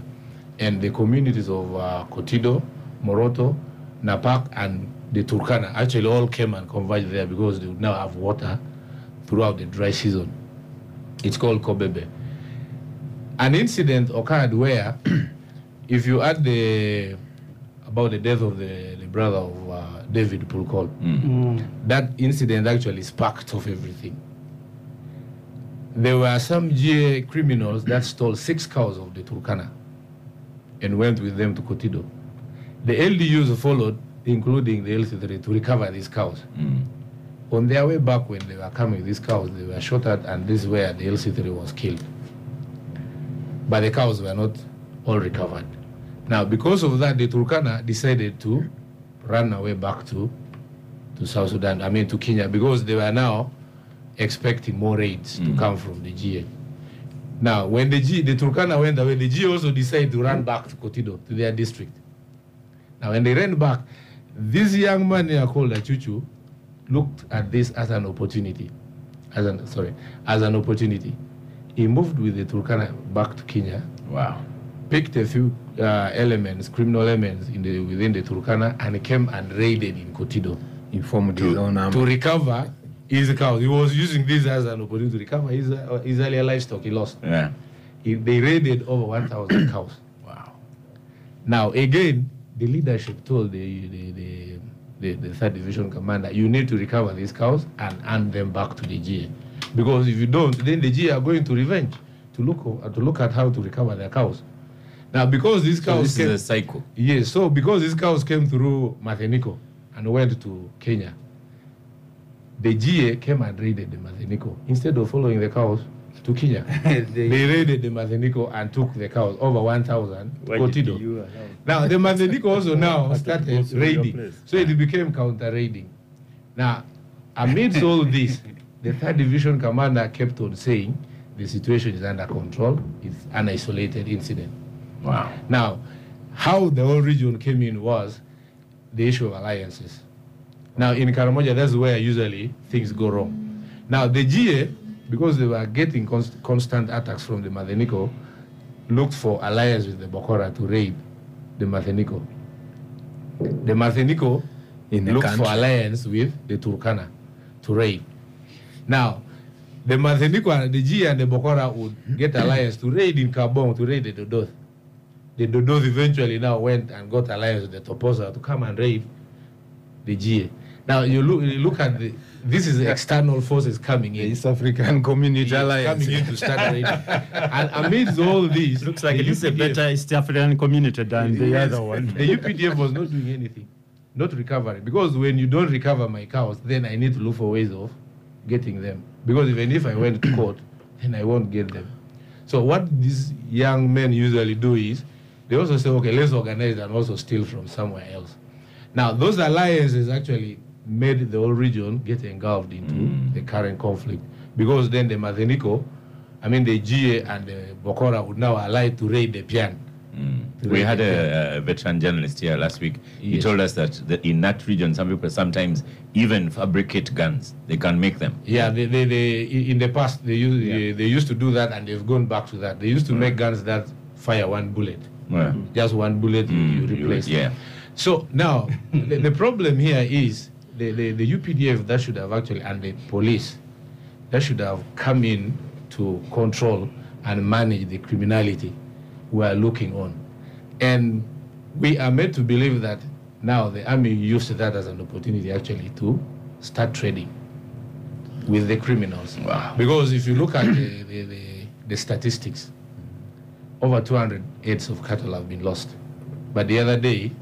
and the communities of uh, Kotido, Moroto, Napak, and the Turkana actually all came and converged there because they would now have water throughout the dry season. It's called Kobebe. An incident occurred where, if you add the about the death of the, the brother of uh, David Pulkol, Mm. that incident actually sparked off everything. There were some Jie criminals that stole six cows of the Turkana and went with them to Kotido. The LDUs followed, including the LC3, to recover these cows. Mm. On their way back, when they were coming, these cows, they were shot at, and this is where the LC3 was killed. But the cows were not all recovered. Now, because of that, the Turkana decided to run away back to, to South Sudan, I mean to Kenya, because they were now expecting more raids to mm. come from the Jie. Now, when the, G, the Turkana went away, the Jie also decided to run back to Kotido, to their district. Now, when they ran back, this young man here called Achuchu looked at this as an opportunity, as an sorry, as an opportunity. He moved with the Turkana back to Kenya, Wow. Picked a few uh, elements, criminal elements in the, within the Turkana, and came and raided in Kotido He formed his own to recover his cows. He was using this as an opportunity to recover his, uh, his earlier livestock he lost. Yeah. He, they raided over 1,000 cows. Wow. Now, again, the leadership told the, the, the, the, the third division commander, you need to recover these cows and hand them back to the Jie. Because if you don't, then the G are going to revenge to look to look at how to recover their cows. Now, because these So cows this came, is a cycle. yes, so because these cows came through Matheniko and went to Kenya, the Jie came and raided the Matheniko instead of following the cows to Kenya. they raided the Matheniko and took the cows over 1,000 Why did Kotido. Now the Matheniko also now Has to go started raiding, so it became counter raiding. Now, amidst all this, the third division commander kept on saying the situation is under control. It's an isolated incident. Wow. Now, how the whole region came in was the issue of alliances. Now, in Karamoja, that's where usually things go wrong. Now, the Jie, because they were getting const- constant attacks from the Matheniko, looked for alliance with the Bokora to raid the Matheniko. The Matheniko In the looked for alliance with the Turkana to raid. Now, the Matheniko and the G and the Bokora would get alliance to raid in Kaabong, to raid the Dodoth. The Dodoth eventually now went and got alliance with the Toposa to come and raid the Jie. Now, you look, you look at the, this is external forces coming The in. East African Community Yes, Alliance. coming in to start raiding. and amidst all this, Looks like it is a UPDF better East African community than the Yes. other one. The UPDF was not doing anything, not recovering. Because when you don't recover my cows, then I need to look for ways of getting them. Because even if I went to court, then I won't get them. So what these young men usually do is they also say, okay, let's organize and also steal from somewhere else. Now those alliances actually made the whole region get engulfed into the current conflict. Because then the Matheniko, I mean the Jie and the Bokora would now ally to raid the Pian. Mm. We had a, a veteran journalist here last week. He Yes. told us that the, in that region, some people sometimes even fabricate guns. They can make them. Yeah, they, they, they in the past they used they, they used to do that and they've gone back to that. They used to make guns that fire one bullet, Yeah. just one bullet you- you, Mm, you- yeah. So now the, the problem here is the, the, the UPDF that should have actually and the police that should have come in to control and manage the criminality we are looking on. And we are made to believe that now the army used that as an opportunity actually to start trading with the criminals. Wow. Because if you look at the, the, the, the statistics, over 200 heads of cattle have been lost. But the other day,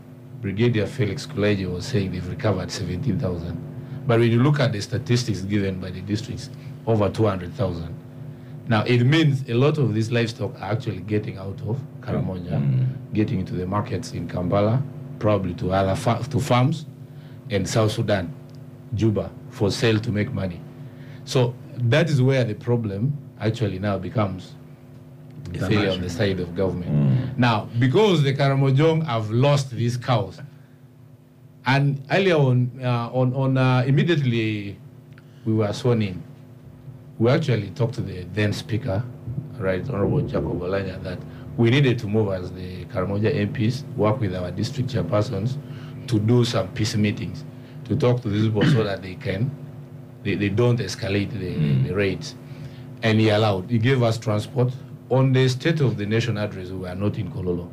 Brigadier Felix Kulayigye was saying they've recovered 17,000. But when you look at the statistics given by the districts, over 200,000. Now, it means a lot of these livestock are actually getting out of Karamoja, mm. getting into the markets in Kampala, probably to other fa- to farms, and South Sudan, Juba, for sale to make money. So that is where the problem actually now becomes failure on the side of government. Now, because the Karamojong have lost these cows, and earlier on, uh, on, on uh, immediately we were sworn in, we actually talked to the then speaker, right, Honorable Jacob Oulanyah, that we needed to move as the Karamoja MPs, work with our district chairpersons to do some peace meetings, to talk to these people so that they can, they, they don't escalate the, the raids. And he allowed, he gave us transport. On the State of the Nation address, we were not in Kololo.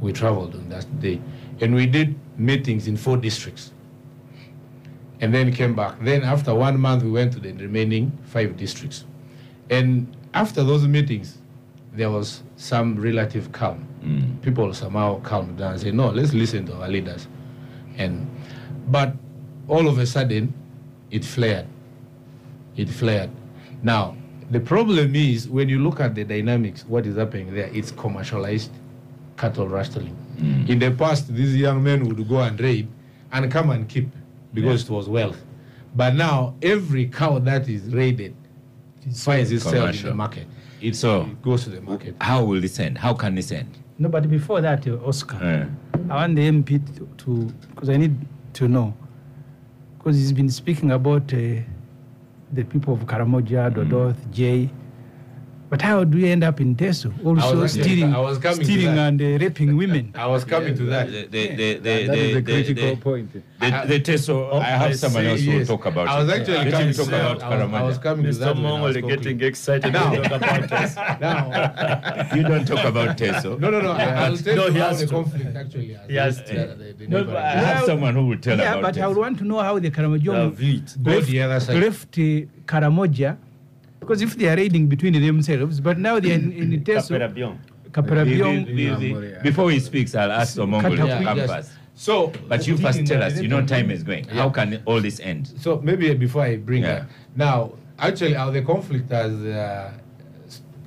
We traveled on that day. And we did meetings in four districts and then came back. Then after one month, we went to the remaining five districts. And after those meetings, there was some relative calm. Mm. People somehow calmed down and said, no, let's listen to our leaders. And, but all of a sudden, it flared. It flared. Now, the problem is when you look at the dynamics, what is happening there, it's commercialized cattle rustling. In the past, these young men would go and raid and come and keep because it was wealth. But now, every cow that is raided finds itself in the market. It, So- it goes to the market. How will this end? How can this end? No, but before that, uh, Oscar, Uh, I want the MP to, because I need to know, because he's been speaking about uh, the people of Karamoja, Dodoth, Jay. But how do we end up in Teso? Also actually- stealing, I was coming stealing and uh, raping women. I was coming to that. The, the, the, the, That is the, a critical the, point. the, the Teso, I have I someone say else who will talk about I was it. actually Let coming to talk that. about I was, I was Karamaja. coming to Mr. that. when was Mongole getting excited Now- to talk about us. Now, You don't talk about Teso. no, no, no. I- I'll tell No, you he how has the conflict actually has. Has reached to. the- the- the No, but I have Well, someone who will tell yeah, about but I would want to know how the Karamojong David. Go the other side. left uh, Karamoja Because if they are raiding between themselves, but now they are in, in Teso, Kaperabion. Kapelebyong, The- the- the- Before he speaks, I'll ask Omongole Cut to off come yes. first. So, But you first tell us, you know time is going. How can all this end? So maybe before I bring Yeah. that, now actually how the conflict has uh,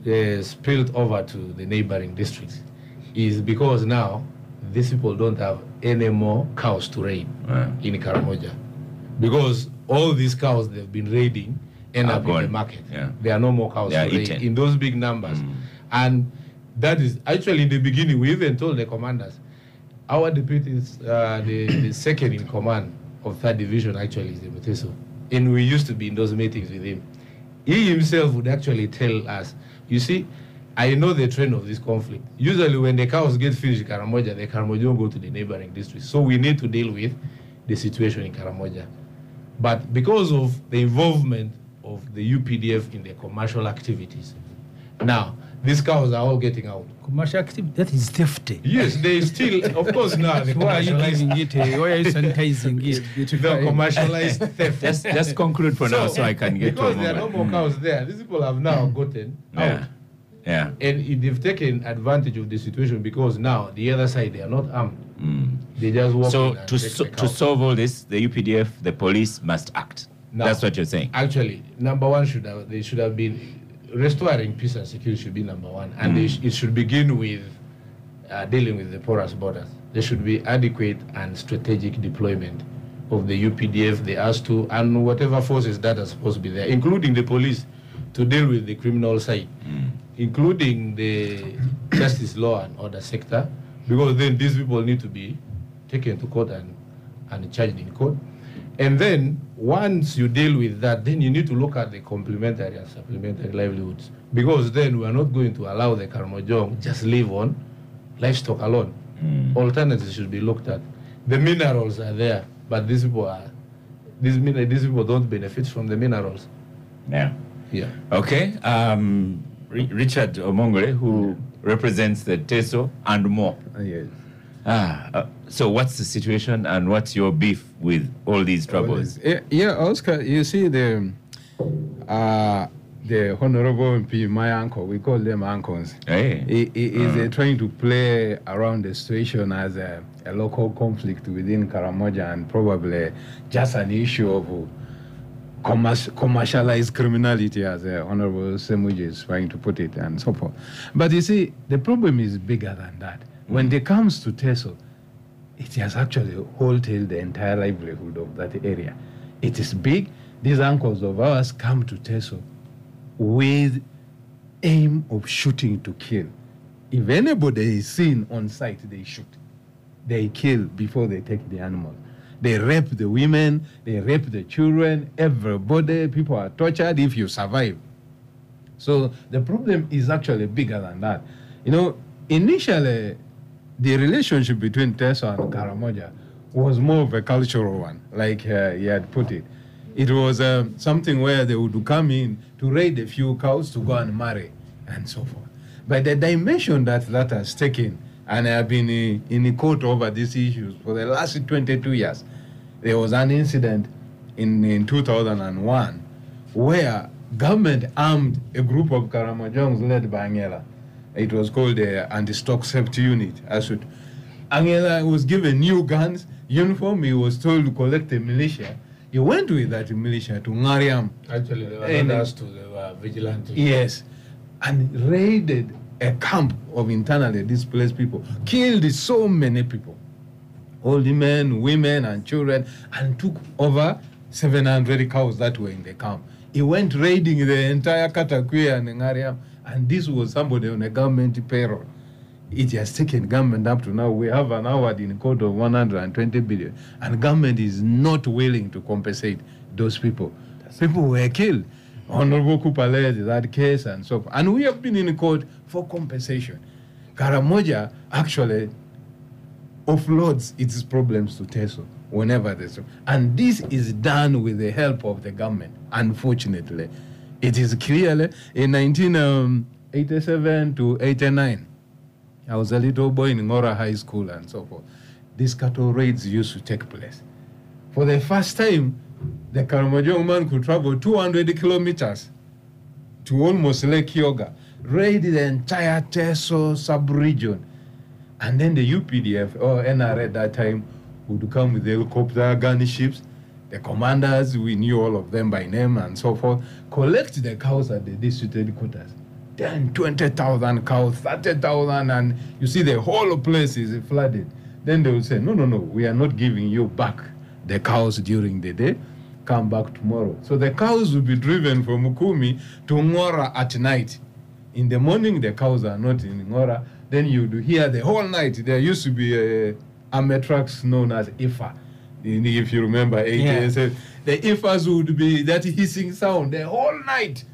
uh, spilled over to the neighboring districts is because now these people don't have any more cows to raid Yeah. in Karamoja because all these cows they've been raiding end up in the gone. market. Yeah. There are no more cows They are to eaten. in those big numbers, Mm. and that is actually in the beginning we even told the commanders our deputy is uh, the, the second in command of third division actually is the Muteso. And we used to be in those meetings with him. He himself would actually tell us, you see, I know the trend of this conflict. Usually when the cows get finished in Karamoja, the Karamoja go to the neighboring districts. So we need to deal with the situation in Karamoja. But because of the involvement of the UPDF in their commercial activities, now these cows are all getting out. commercial activity, that is theft. Yes, they still, of course, now the Why are you commercialized giving it? uh, Why are you sanitizing it? the Beautifying? commercialized theft. Just, just conclude for now so I can get to because there are no Omongole. more cows there. These people have now gotten out, Yeah. Yeah. and it- they've taken advantage of the situation because now the other side they are not armed. Mm. They just walk So in and to take so, the to solve all this, the UPDF, the police must act. Now- That's what you're saying. Actually, number one should have they should have been restoring peace and security should be number one, and they sh- it should begin with uh, dealing with the porous borders. There should be adequate and strategic deployment of the UPDF, the ASTU, and whatever forces that are supposed to be there, including the police, to deal with the criminal side, including the justice law and order sector, because then these people need to be taken to court and, and charged in court. And then once you deal with that, then you need to look at the complementary and supplementary livelihoods. Because then we are not going to allow the Karamojong just live on livestock alone. Alternatives should be looked at. The minerals are there, but these people are these min- these people don't benefit from the minerals. Yeah. Yeah. Okay. Um, Ri- Richard Omongole, who represents the TESO and more. Uh, yes. Ah, uh, so what's the situation and what's your beef with all these troubles? Yeah, yeah, Oscar, you see the uh, the Honorable MP, my uncle, we call them uncles. Hey. He, he is uh, trying to play around the situation as a, a local conflict within Karamoja and probably just an issue of commercialized criminality, as uh, Honorable Semuju is trying to put it, and so forth. But you see, the problem is bigger than that. When they comes to TESO, it has actually wholetailed the entire livelihood of that area. It is big. These uncles of ours come to TESO with aim of shooting to kill. If anybody is seen on site, they shoot. They kill before they take the animal. They rape the women, they rape the children, everybody, people are tortured if you survive. So the problem is actually bigger than that. You know, initially, the relationship between Teso and Karamoja was more of a cultural one, like uh, he had put it. It was um, something where they would come in to raid a few cows to go and marry, and so forth. But the dimension that that has taken, and I have been in, in court over these issues for the last 22 years. There was an incident in, in 2001 where government armed a group of Karamojongs led by Angela. It was called the Anti-Stock Safety Unit. It, Angela was given new guns, uniform. He was told to collect a militia. He went with that militia to Ngariam. Actually, they were And- not us to they were vigilante. Yes, and raided a camp of internally displaced people, killed so many people, old men, women, and children, and took over 700 cows that were in the camp. He went raiding the entire Katakwi and Ngariam, and this was somebody on a government payroll. It has taken government up to now. We have an award in court of 120 billion, and government is not willing to compensate those people. People were killed. Honorable Cooper led that case and so forth. And we have been in court for compensation. Karamoja actually offloads its problems to TESO whenever there's. And this is done with the help of the government, unfortunately. It is clearly in 1987 to 89. I was a little boy in Ngora High School and so forth. These cattle raids used to take place. For the first time, the Karamojong man could travel 200 kilometers to almost Lake Kyoga, raid the entire Teso sub-region. And then the UPDF or NRA at that time would come with helicopter gunships. The commanders, we knew all of them by name and so forth, collect the cows at the district headquarters. 10, 20,000 cows, 30,000, and you see the whole place is flooded. Then they will say, no, no, no, we are not giving you back the cows during the day. Come back tomorrow. So the cows will be driven from Mukumi to Ngora at night. In the morning, the cows are not in Ngora. Then you do hear the whole night. There used to be a trucks known as IFA. If you remember, AKSF. The IFAs would be that hissing sound the whole night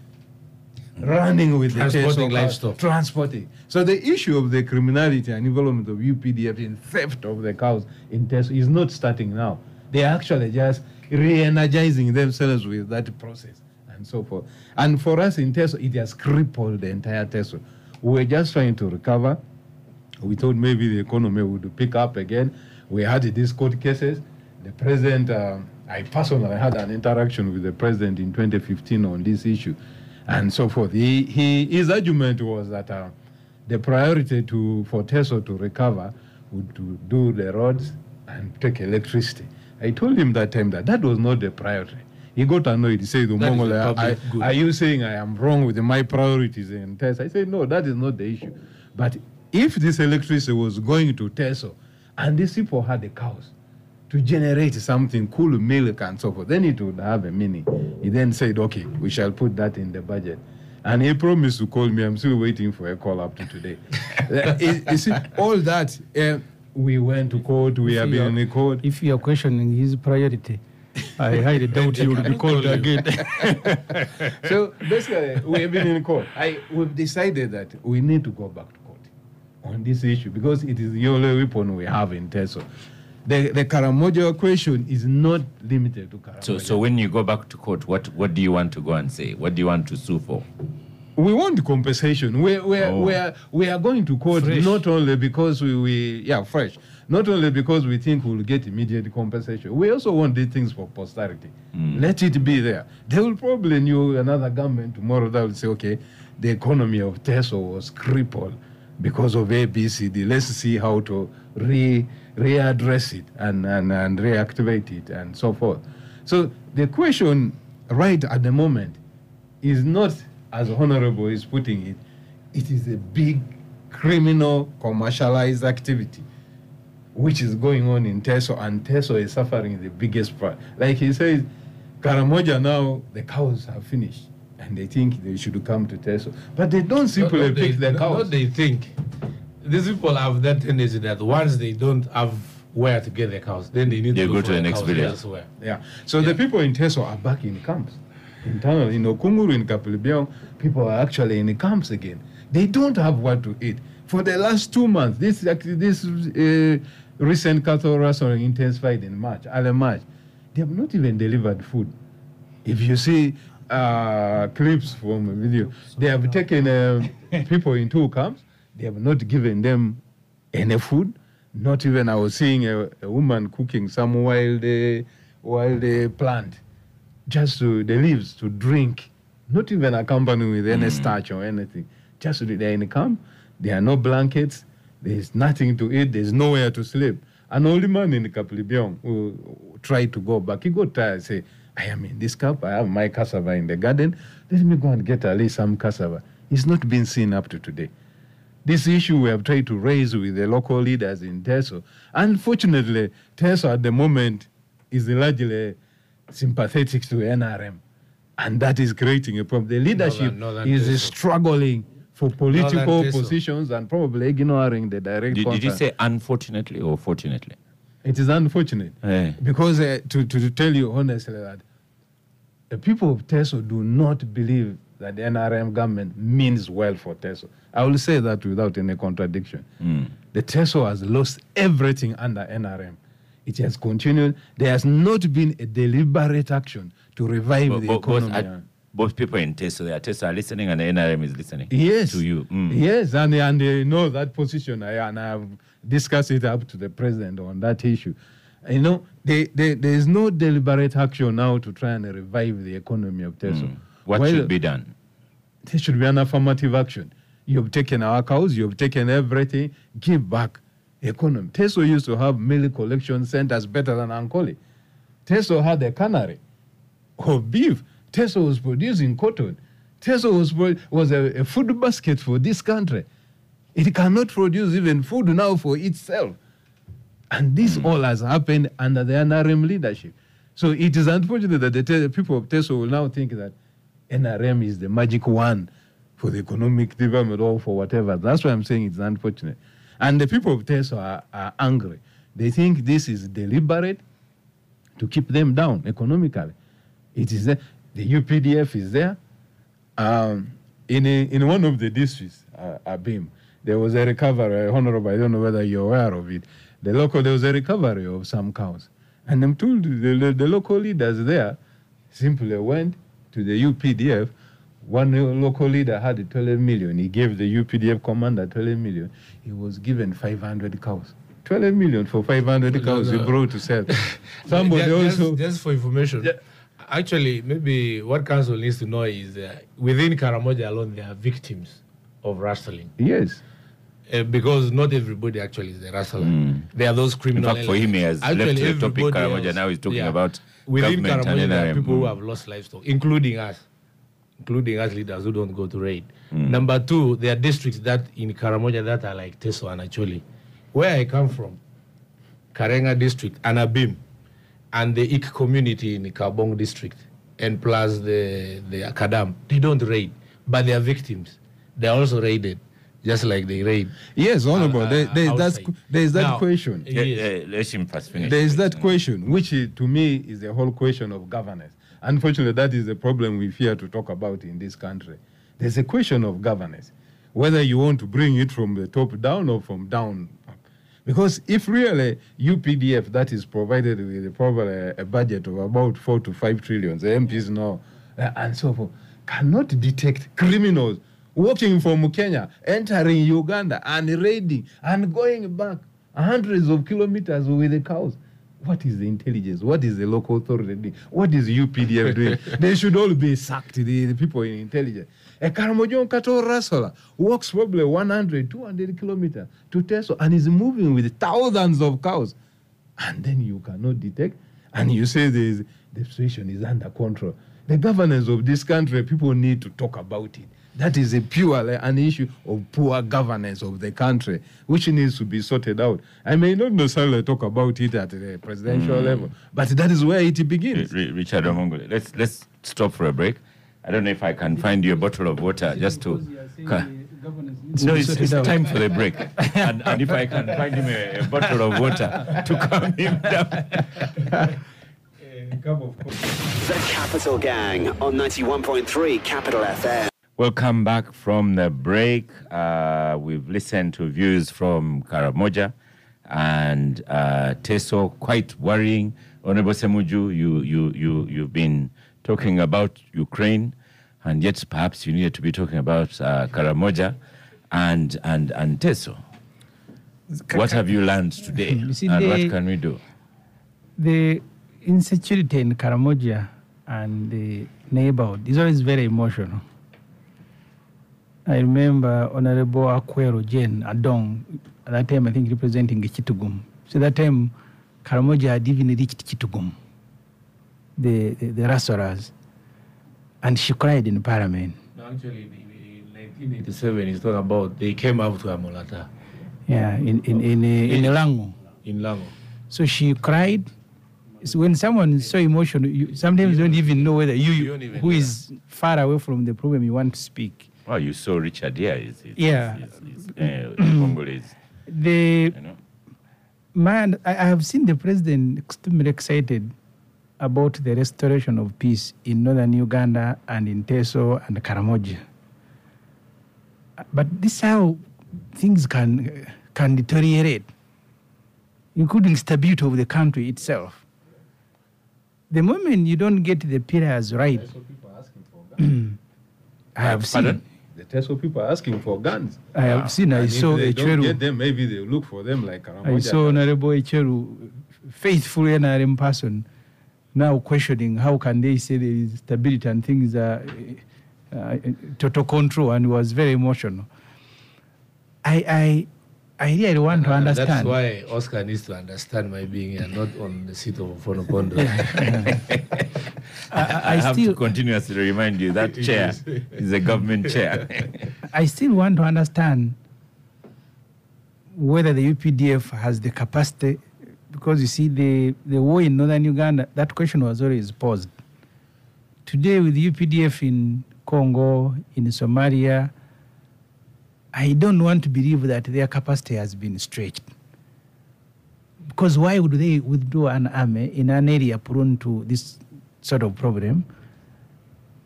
running with the Transporting livestock. Transporting. So the issue of the criminality and involvement of UPDF in theft of the cows in Teso is not starting now. They are actually just re-energizing themselves with that process and so forth. And for us in Teso, it has crippled the entire Teso. We're just trying to recover. We thought maybe the economy would pick up again. We had these court cases. The president, uh, I personally had an interaction with the president in 2015 on this issue and so forth. He, he, his argument was that uh, the priority to, for Teso to recover would to do the roads and take electricity. I told him that time that that was not the priority. He got annoyed. He said, That is the "Umongola, I- public good." Are you saying I am wrong with my priorities in Teso? I said, No, that is not the issue. But if this electricity was going to Teso and these people had the cows to generate something cool milk and so forth, then it would have a meaning. He then said, Okay, we shall put that in the budget. And he promised to call me. I'm still waiting for a call up to today. Uh, you- you see, all that, uh, we went to court, we have been in court. If you are questioning his priority, I highly doubt he will be called again. so basically, we have been in court. I, we've decided that we need to go back to court on this issue because it is the only weapon we have in Teso. The, the Karamojo question is not limited to Karamojo. So, so when you go back to court, what, what do you want to go and say? What do you want to sue for? we want compensation. We, we, are Oh. we, are, we are going to court Fresh. not only because we, we, yeah, fresh. Not only because we think we'll get immediate compensation. We also want these things for posterity. Hmm. Let it be there. They will probably knew another government tomorrow that will say, okay, the economy of Teso was crippled because of ABCD. Let's see how to re readdress it and, and, and reactivate it and so forth. So the question right at the moment is not as honorable is putting it, it is a big criminal commercialized activity which is going on in Teso, and Teso is suffering the biggest part. Like he says, Karamoja now, the cows have finished, and they think they should come to Teso. But they don't simply Not- not pick they, the cows. What they think. These people have that tendency that once they don't have where to get their cows, then they need They to go go to the the next village. elsewhere. Yeah. So the people in Teso are back in camps. In Tano, in Okunguru, in Kapelebyong, people are actually in the camps again. They don't have what to eat. For the last two months, this actually this uh, recent cattle rustling intensified in March, early March. They have not even delivered food. If you see uh, clips from a video, they have taken uh, people in two camps. They have not given them any food. Not even I was seeing a, a woman cooking some wild, uh, wild uh, plant, just to the leaves to drink. Not even accompanied with any starch or anything. Just to, they're in the camp. There are no blankets. There's nothing to eat. There's nowhere to sleep. An old man in Kapelebyong who tried to go back. He got tired. Say, I am in this camp. I have my cassava in the garden. Let me go and get at least some cassava. It's not been seen up to today. This issue we have tried to raise with the local leaders in Teso. Unfortunately, Teso at the moment is largely sympathetic to NRM. And that is creating a problem. The leadership Northern is Teso. struggling for political Northern positions and probably ignoring the direct Did, did you say unfortunately or fortunately? It is unfortunate. Eh. Because uh, to, to, to tell you honestly that the people of Teso do not believe that the NRM government means well for Teso. I will say that without any contradiction. Mm. The Teso has lost everything under NRM. It has continued. There has not been a deliberate action to revive Bo- the bo- both, economy. are- both people in Teso, are Teso are listening and the NRM is listening Yes. to you. Mm. Yes, and, and they know that position. I, and I've discussed it up to the president on that issue. You know, they, they, there is no deliberate action now to try and revive the economy of Teso. Mm. What While- should be done? there should be an affirmative action. You've taken our cows, you've taken everything, give back economy. Teso used to have milk collection centers better than Ankole. Teso had a cannery of beef. Teso was producing cotton. Teso was, was a, a food basket for this country. It cannot produce even food now for itself. And this hmm. all has happened under the NRM leadership. So it is unfortunate that the people of Teso will now think that NRM is the magic one for the economic development or for whatever. That's why I'm saying it's unfortunate. And the people of Teso are, are angry. They think this is deliberate to keep them down economically. It is. The UPDF is there. Um, in, a, in one of the districts, uh, Abim, there was a recovery, Honorable, I don't know whether you're aware of it. The local, there was a recovery of some cows. And I'm told the, the, the local leaders there simply went to the UPDF. One local leader had 12 million. He gave the UPDF commander 12 million. He was given 500 cows. 12 million for 500 No, cows he no. brought to sell. Somebody Just- also. just, for information. Actually, maybe what council needs to know is uh, within Karamoja alone, there are victims of rustling. Yes. Uh, because not everybody actually is a rustler. There are those In criminal. fact, for him, he has Actually, left the topic everybody Karamoja. else- Now he's talking yeah. about within Karamoja. There are people who Mm. have lost livestock, including us, including us leaders who don't go to raid. Mm. Number two, there are districts that in Karamoja that are like Teso and Acholi. Where I come from, Karenga district, Anabim, and the Ik community in Kaabong district, and plus the, the Akadam, they don't raid, but they are victims. They are also raided, just like they rape. Yes, Honorable. uh, there, there, that's, there is that Now, question. Yes. let him first finish. There is please. that question, which i- to me is the whole question of governance. Unfortunately, that is the problem we fear to talk about in this country. There's a question of governance, whether you want to bring it from the top down or from down up. Because if really UPDF, that is provided with a, probably a, a budget of about four to five trillion, the MPs know, uh, and so forth, cannot detect criminals walking from Kenya, entering Uganda, and raiding, and going back hundreds of kilometers with the cows. What is the intelligence? What is the local authority doing? What is UPDF doing? they should all be sacked, the, the people in intelligence. A Karamojon Kato Rasola walks probably 100, 200 kilometers to Teso and is moving with thousands of cows. And then you cannot detect, and you say there is, the situation is under control. The governance of this country, people need to talk about it. That is a purely an issue of poor governance of the country, which needs to be sorted out. I may not necessarily talk about it at the presidential hmm. level, but that is where it begins. R- R- Richard Omongole, let's let's stop for a break. I don't know if I can find you a bottle of water just to. Ca- No, it's, it's time for the break. and, and if I can find him a, a bottle of water to calm him down. The Capital Gang on 91.3 Capital FM. Welcome back from the break. Uh, we've listened to views from Karamoja and uh, Teso, quite worrying. Honorable Semuju, you, you, you, you've been talking about Ukraine, and yet perhaps you needed to be talking about uh, Karamoja and, and, and Teso. What have you learned today, You see, and they- what can we do? the insecurity in Karamoja and the neighborhood is always very emotional. I remember Honorable Akwero Jane Adong, at that time I think representing Kitgum. So that time Karamoja had even reached Kitgum, the, the, the Rasoras, and she cried in parliament. No, actually, in 1987 is talking about they came out to Amolatar Yeah, in, in, in, uh, in, in Lango. in Lango. So she cried. So when someone is so emotional, you sometimes don't even know whether you, You don't even who is far away from the problem you want to speak. Well, you saw Richard here. Is, is, Yeah. Is, is, is, uh, The you know. man, I, I have seen the president extremely excited about the restoration of peace in northern Uganda and in Teso and Karamoja. But this is how things can can deteriorate, including stability of the country itself. The moment you don't get the pillars right, I have seen. Pardon? The Teso people are asking for guns. I have seen. I And if saw they don't get them, maybe they look for them like Karamoja. I saw Honorable Echeru, faithful NRM person, now questioning how can they say there is stability and things are uh, total control, and was very emotional. I, I, I really want to Uh, understand. That's why Oscar needs to understand my being here, not on the seat of Ofwono Opondo. I, I, I, have still, to continuously remind you that chair is a government chair. I still want to understand whether the UPDF has the capacity, because you see, the, the war in northern Uganda, that question was always posed. Today, with UPDF in Congo, in Somalia, I don't want to believe that their capacity has been stretched. Because why would they withdraw an army in an area prone to this sort of problem?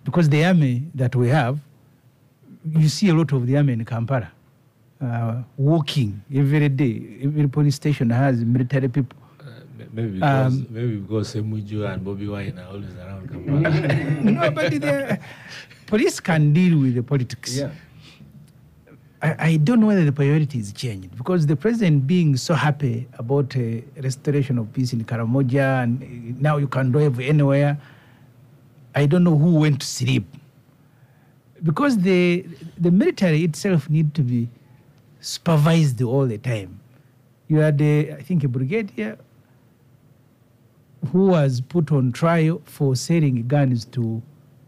Because the army that we have you see a lot of the army in Kampala uh, walking every day. Every police station has military people. Uh, maybe because, Um, maybe because Semuju and Bobby Wine are always around Kampala. no, but the police can deal with the politics. I, I don't know whether the priority is changed because the president being so happy about uh, restoration of peace in Karamoja and uh, now you can drive anywhere. I don't know who went to sleep because the the military itself need to be supervised all the time. You had, uh, I think, a brigadier who was put on trial for selling guns to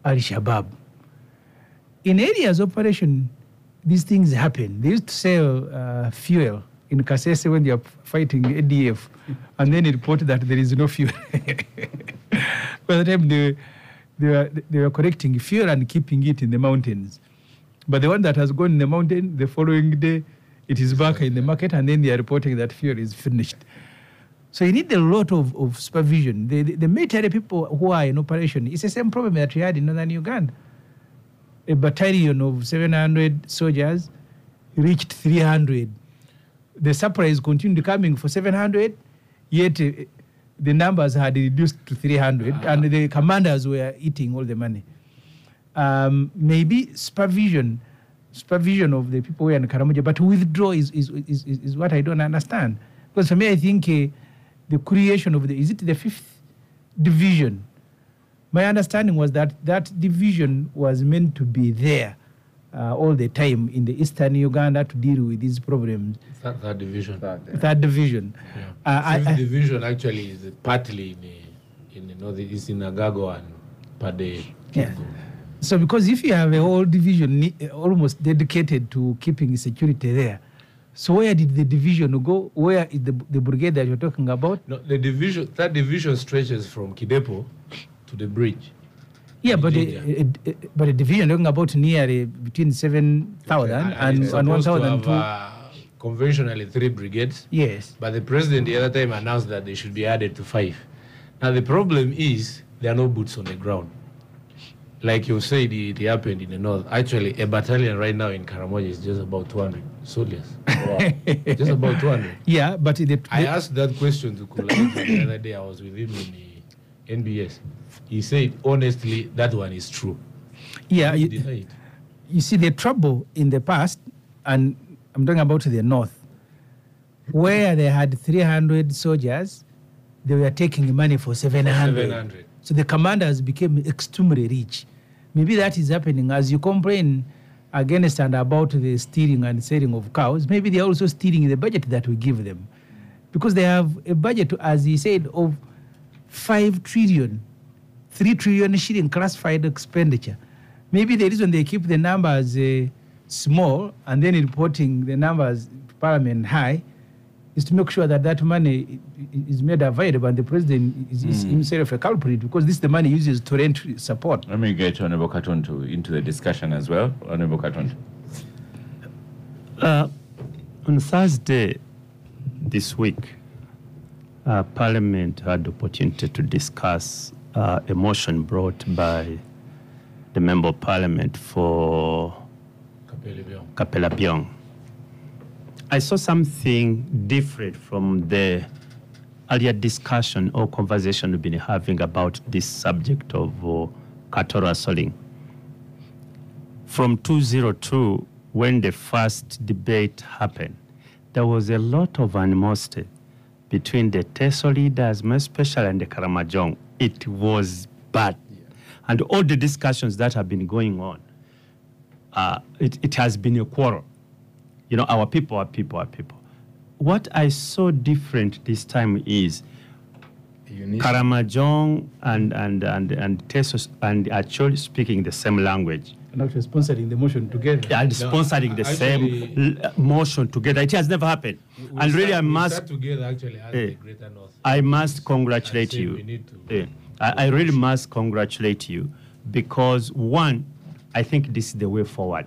Al Shabaab. In areas operation, these things happen. They used to sell uh, fuel in Kasese when they are fighting ADF, and then it reported that there is no fuel. By the time they, they, were, they were collecting fuel and keeping it in the mountains. But the one that has gone in the mountain, the following day, it is back in the market, and then they are reporting that fuel is finished. So you need a lot of, of supervision. The, the, the military people who are in operation, it's the same problem that we had in northern Uganda. A battalion of 700 soldiers reached 300. The supplies continued coming for 700, yet uh, the numbers had reduced to 300, and the commanders were eating all the money. Um, maybe supervision, supervision of the people in Karamoja, but withdraw is, is, is, is, is what I don't understand. Because for me, I think uh, the creation of the, is it the fifth division? My understanding was that that division was meant to be there uh, all the time in the eastern Uganda to deal with these problems. Third, third division. That division. Yeah. Uh, I- Fifth I- division actually is partly in the, in the north, it's in Agago and Pader. Yeah. So, because if you have a whole division almost dedicated to keeping security there, so where did the division go? Where is the, the brigade that you're talking about? No, the division, that division stretches from Kidepo to the bridge. Yeah, but uh, uh, but the division talking about nearly between 7,000 and, it's and 1,002. uh, conventionally three brigades. yes. But the president the other time announced that they should be added to five. Now the problem is there are no boots on the ground. Like you said, it, happened in the north. Actually, a battalion right now in Karamoja is just about 200 soldiers. just about 200. Yeah, but the, the, I asked that question to Kulayigye the other day. I was with him in the NBS. He said, honestly, that one is true. yeah, you, you see the trouble in the past, and I'm talking about the north, where they had 300 soldiers, they were taking money for 700. 700. So the commanders became extremely rich. Maybe that is happening as you complain against and about the stealing and selling of cows. Maybe they are also stealing the budget that we give them. Because they have a budget, as he said, of 5 trillion, 3 trillion shilling classified expenditure. Maybe the reason they keep the numbers uh, small and then reporting the numbers to Parliament high is to make sure that that money i- i- is made available and the president is, is himself a culprit because this is the money he uses to rent support. Let me get Honorable Katuntu into the discussion as well. Honorable Katuntu. Uh, on Thursday this week, uh, Parliament had the opportunity to discuss uh, a motion brought by the Member of Parliament for Kapelebyong. I saw something different from the earlier discussion or conversation we've been having about this subject of uh, cattle rustling. From 202, when the first debate happened, there was a lot of animosity between the Teso leaders, most especially and the Karamojong. It was bad. And all the discussions that have been going on, uh, it, it has been a quarrel. You know, our people are people are people. What I saw different this time is. Karamojong and and and and Tesos and Acholi speaking the same language And actually sponsoring the motion together. and sponsoring the actually- same motion together. It has never happened. We and really, I must sat together actually as Eh. the Greater North. I must congratulate you. we need to- Yeah. I, I really must congratulate you because one, I think this is the way forward.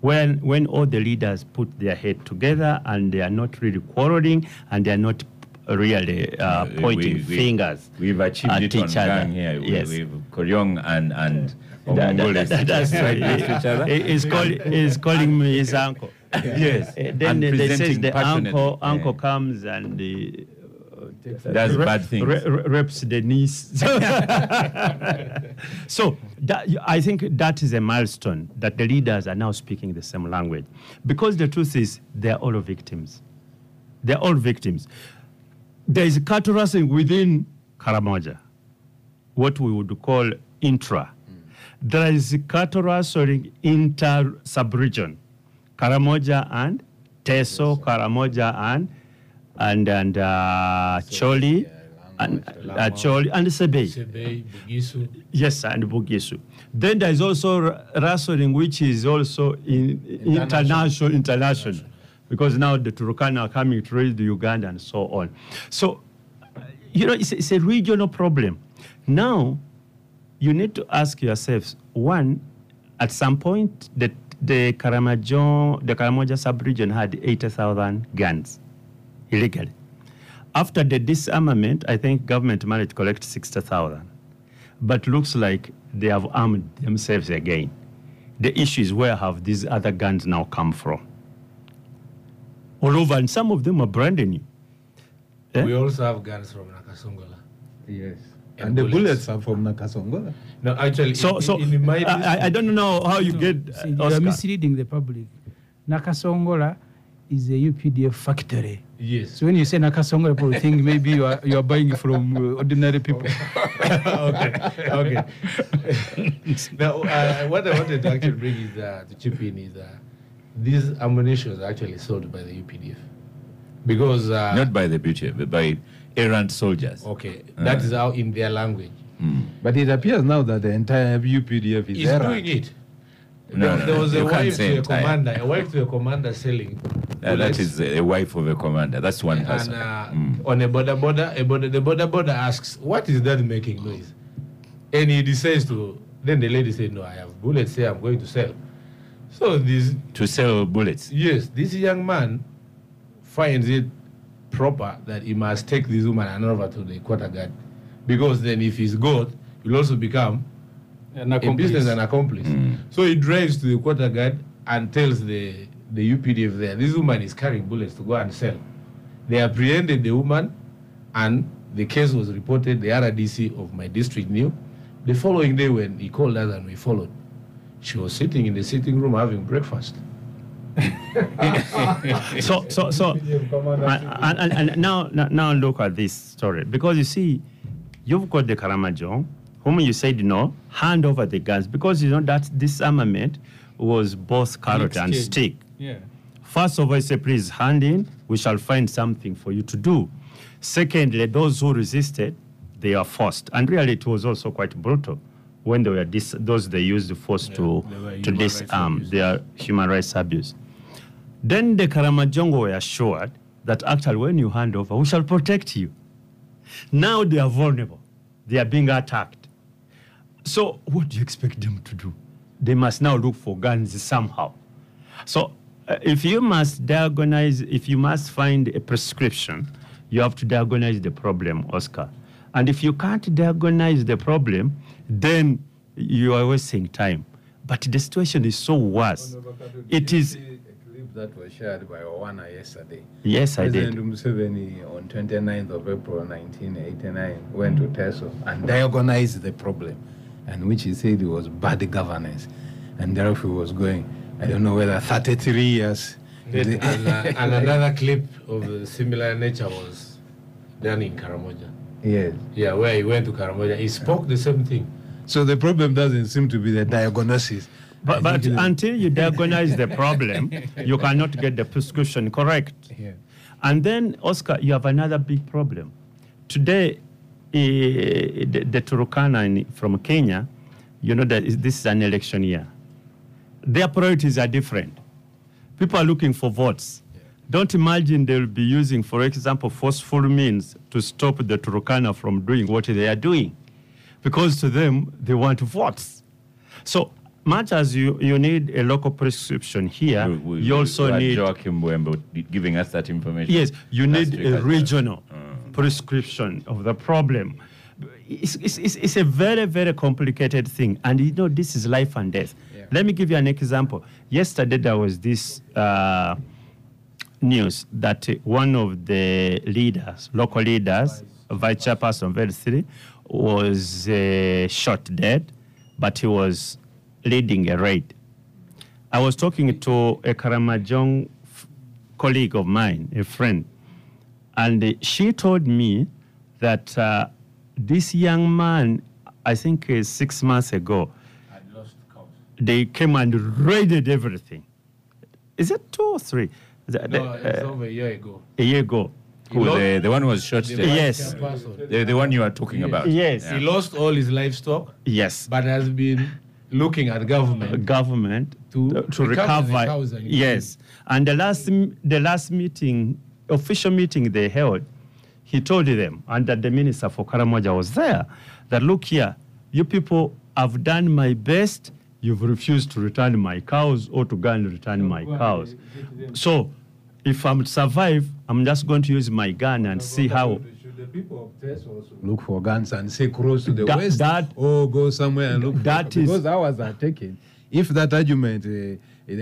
When when all the leaders put their head together and they are not really quarreling and they are not really uh, We- pointing we- we- fingers. We've achieved at it on each other. gang here. We- Yes. We've Koryang and and That- that- Omongole that- that's right right. each other. He's, call, he's calling me his uncle. Yes. Then they says the uncle uncle comes and Does re- bad re- reps the niece. so that, I think that is a milestone that the leaders are now speaking the same language. Because the truth is, they're all victims. They're all victims. There is cattle rustling within Karamoja, what we would call intra. There is cattle rustling inter sub-region, Karamoja and Teso, Karamoja and and and uh, Choli, and uh, Choli and Sebei. Sebei, Bugisu. Yes, and Bugisu. Then there is also wrestling, which is also in international, international, because now the Turkana are coming to raise the Uganda and so on. So, uh, you know, it's, it's a regional problem. Now, you need to ask yourselves: one, at some point, the the Karamajo, the Karamoja sub-region had 80,000 guns illegally. After the disarmament, I think government managed to collect 60,000. But looks like they have armed themselves again. The issue is where have these other guns now come from? All over, and some of them are brand new. Eh? We also have guns from Nakasongola. Yes. And And, the bullets. bullets are from Nakasongola. No, actually, So, in, so in, in my I, I- I don't know how you get uh, See, you are misleading the public. Nakasongola is a UPDF factory. yes. So when you say Nakasongola, people think maybe you are, you are buying from uh, ordinary people. okay, okay. now, uh, what I wanted to actually bring is uh, to chip in is uh, these ammunition are actually sold by the UPDF because uh, Not by the British, but by errant soldiers. okay, that is how in their language But it appears now that the entire UPDF is he's doing it. No, there, no, there was you a can't wife to a entire. commander, a wife to a commander selling. Uh, that bullets. is a wife of a commander. That's one person. And uh, Mm. on a border border, a border, the border border asks, "What is that making noise?" And he decides to. Then the lady said, "No, I have bullets here. I'm going to sell." So this, To sell bullets. yes, this young man finds it proper that he must take this woman and over to the quarter guard, because then if he's got, he'll also become An a accomplice. business and accomplice. Mm. So he drives to the quarter guard and tells the, the UPDF there, this woman is carrying bullets to go and sell. They apprehended the woman and the case was reported, the RDC of my district knew. The following day when he called us and we followed, she was sitting in the sitting room having breakfast. so so so and, and, and now now- look at this story because you see you've got the Karamajo whom you said no hand over the guns because you know that disarmament was both carrot and stick Yeah. First of all, say, please hand in, we shall find something for you to do. Secondly, those who resisted, they are forced. And really, it was also quite brutal when they were dis- those they used the force to, to disarm their human rights abuse. Then the Karamajongo were assured that actually, when you hand over, we shall protect you. Now they are vulnerable, they are being attacked. So, what do you expect them to do? They must now look for guns somehow. So, uh, if you must diagnose, if you must find a prescription, you have to diagnose the problem, Oscar. And if you can't diagnose the problem, then you are wasting time. But the situation is so worse. It is. A clip that was shared by Owana yesterday. Yes, I President did. Museveni on 29th of April 1989 went to Teso and diagnosed the problem, and which he said it was bad governance, and therefore he was going. I don't know whether 33 years. Then, and, uh, and another clip of a similar nature was done in Karamoja. yes. Yeah, where he went to Karamoja, he spoke the same thing. So the problem doesn't seem to be the diagnosis, But, but until you diagnose the problem, you cannot get the prescription correct. Yeah. And then, Oscar, you have another big problem. Today, eh, the, the Turkana in, from Kenya, you know that is- this is an election year. Their priorities are different. People are looking for votes. Don't imagine they'll be using, for example, forceful means to stop the Turkana from doing what they are doing. Because to them, they want votes. So much as you, you need a local prescription here, We- we- you also we need Joachim Wembo giving us that information. Yes, you need a as well. regional prescription of the problem. It's, it's, it's, it's a very, very complicated thing. And you know, this is life and death. Yeah. Let me give you an example. Yesterday, there was this uh, news that uh, one of the leaders, local leaders, vice chairperson of L3, was uh, shot dead, but he was leading a raid. I was talking to a Karamojong f- colleague of mine, a friend, and she told me that uh, this young man, I think uh, six months ago, they came and raided everything. Is it two or three? The- the- No, it's uh, over a year ago. a year ago. Who, the, the one who was shot The dead? Yes. The, the one you are talking about? Yes. He lost all his livestock, Yes. but has been looking at government. government To to recover recover. yes, and the last the last meeting, official meeting they held, he told them, and that the minister for Karamoja was there, that look here, you people have done my best. You've refused to return my cows or to go and return my cows. So, if I'm survive, I'm just going to use my gun and see how. Look for guns and say cross to the That- west that- or go somewhere and look that for is- because ours are taken. If that argument uh,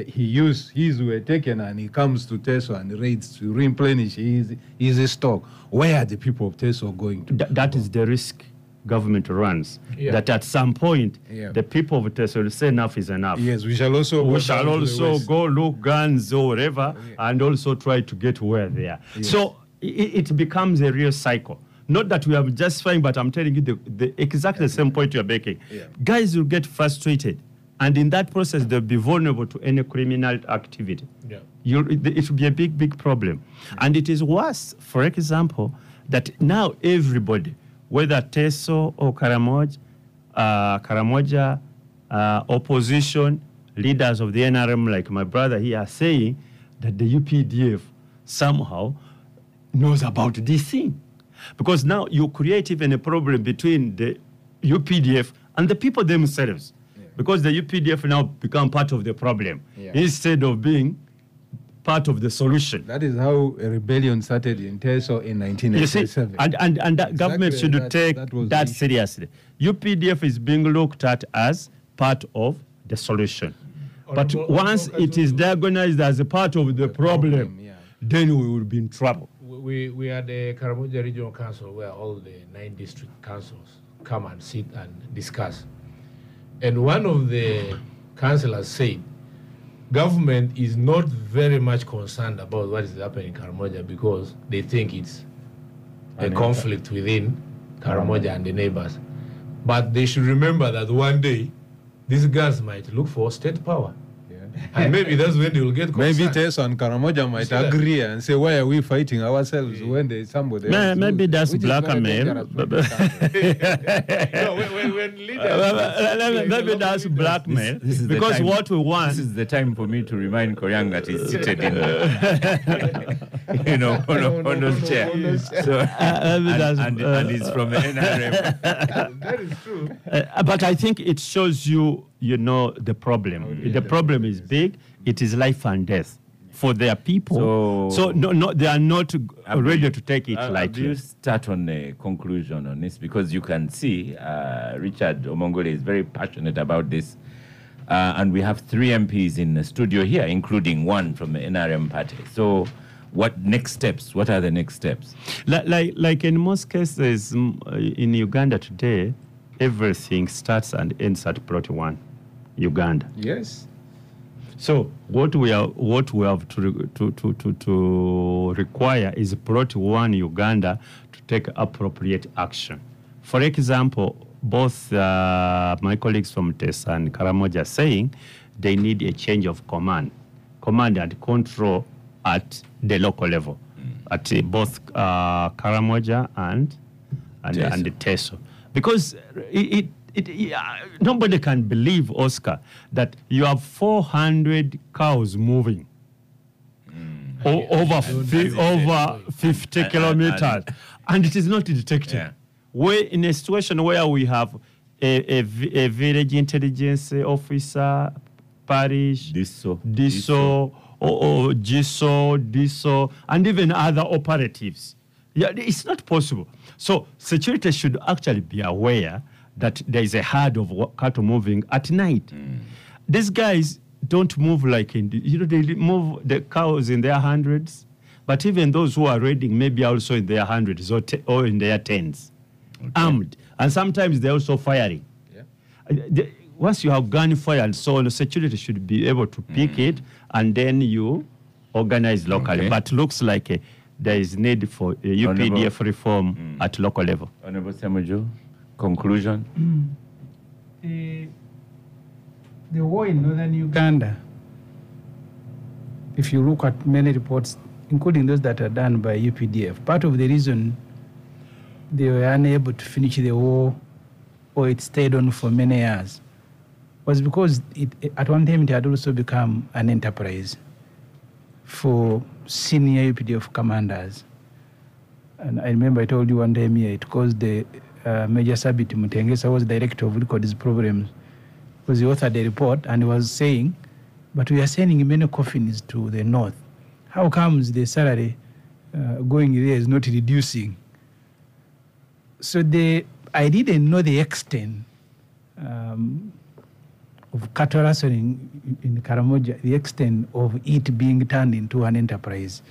he used, his were taken and he comes to Teso and raids to replenish his, his stock, where are the people of Teso going to? Th- that is the risk government runs. Yeah. That at some point, Yeah. the people of Teso will say enough is enough. Yes, we shall also. we go shall down to the also go look guns or whatever and also try to get where they are. So it, it becomes a real cycle. Not that we are justifying, but I'm telling you the, the exactly the same point you're making. Yeah. Guys will get frustrated. And in that process, they'll be vulnerable to any criminal activity. Yeah. You'll, it it will be a big, big problem. And it is worse, for example, that now everybody, whether Teso or Karamoj, uh, Karamoja, uh, opposition, leaders of the NRM, like my brother here, are saying that the UPDF somehow knows about this thing. Because now you create even a problem between the UPDF and the people themselves. Because the UPDF now become part of the problem Yeah. instead of being part of the solution. That is how a rebellion started in Teso in You see, 1987. and, and, and that government should that- take that that, the seriously. UPDF is being looked at as part of the solution. But once it is diagnosed as a part of the problem, problem, yeah. then we will be in trouble. We, we had the Karamoja Regional Council where all the nine district councils come and sit and discuss. And one of the councillors said, government is not very much concerned about what is happening in Karamoja because they think it's a conflict within Karamoja and the neighbors. But they should remember that one day these guys might look for state power. And maybe that's when they will get concerned. Maybe Teso and Karamoja might see that? agree and say, why are we fighting ourselves when there's somebody May- else maybe that's Which is very blackmail, dangerous for but- the country. no, when, when, when leaders. Uh, Maybe that's blackmail. This is because time- what we want This is the time for me to remind Koryang that he's seated in, you know, on, on, on those chair. So, maybe and, that's, and, uh, and he's from the NRM. that is true. Uh, but I think it shows you, you know, the problem. the problem is big. It is life and death for their people. So- no, no, they are not ready to take it uh, lightly. Do you start on a conclusion on this? Because you can see uh, Richard Omongole is very passionate about this. Uh, and we have three MPs in the studio here, including one from the NRM party. So, what next steps? What are the next steps? Like, like, like in most cases in Uganda today, everything starts and ends at Plot 1, Uganda. Yes. So what we are, what we have to, to, to, to, to require is Plot 1 Uganda to take appropriate action. For example, both uh, my colleagues from Teso and Karamoja are saying they need a change of command, command and control at the local level, at uh, both uh, Karamoja and and, Teso. and Teso. Because it, it, it, yeah, nobody can believe, Oscar, that you have 400 cows moving o- over, fi- over 50 And- and- kilometers, and it is not detected. Yeah. We're in a situation where we have a, a, a village intelligence officer, parish, Diso. DISO, or GISO, DISO, and even other operatives. Yeah, it's not possible. So security should actually be aware that there is a herd of cattle moving at night. These guys don't move like in, you know, they move the cows in their hundreds, but even those who are raiding maybe also in their hundreds or, te- or in their tens, armed, and sometimes they're also firing. Yeah. Uh, once you have gunfire and so on, security should be able to pick it and then you organize locally. Okay. But looks like uh, there is need for uh, UPDF reform at local level. Honorable Semuju, conclusion. the, the war in northern Uganda, if you look at many reports, including those that are done by UPDF, part of the reason they were unable to finish the war or it stayed on for many years was because it, at one time it had also become an enterprise for senior UPDF commanders. And I remember I told you one time here, it caused the uh, Major Sabit Mutengesa was director of records programs, was the author of the report and he was saying, but we are sending many coffins to the north. How comes the salary uh, going there is not reducing? So the I didn't know the extent um, of cattle rustling in Karamoja, the extent of it being turned into an enterprise.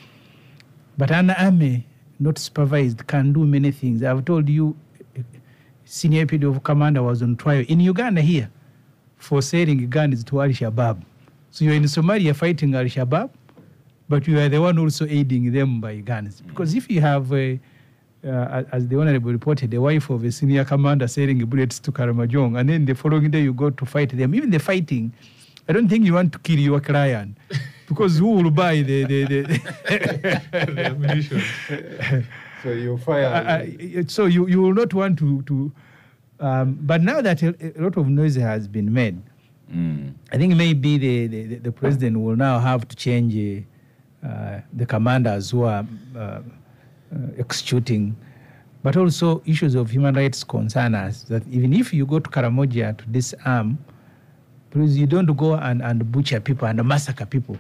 But an army not supervised can do many things. I've told you, senior of commander was on trial in Uganda here for selling guns to Al Shabaab. So you're in Somalia fighting Al Shabaab, but you are the one also aiding them by guns. Because if you have, uh, uh, as the honorable reported, the wife of a senior commander selling bullets to Karamojong, and then the following day you go to fight them, even the fighting, I don't think you want to kill your client. Because who will buy the, the, the ammunition. So you fire. uh, uh, so you, you will not want to, to um, but now that a, a lot of noise has been made, Mm. I think maybe the, the, the president will now have to change uh, the commanders who are uh, uh, executing, but also issues of human rights concern us. That even if you go to Karamoja to disarm, please you don't go and, and butcher people and massacre people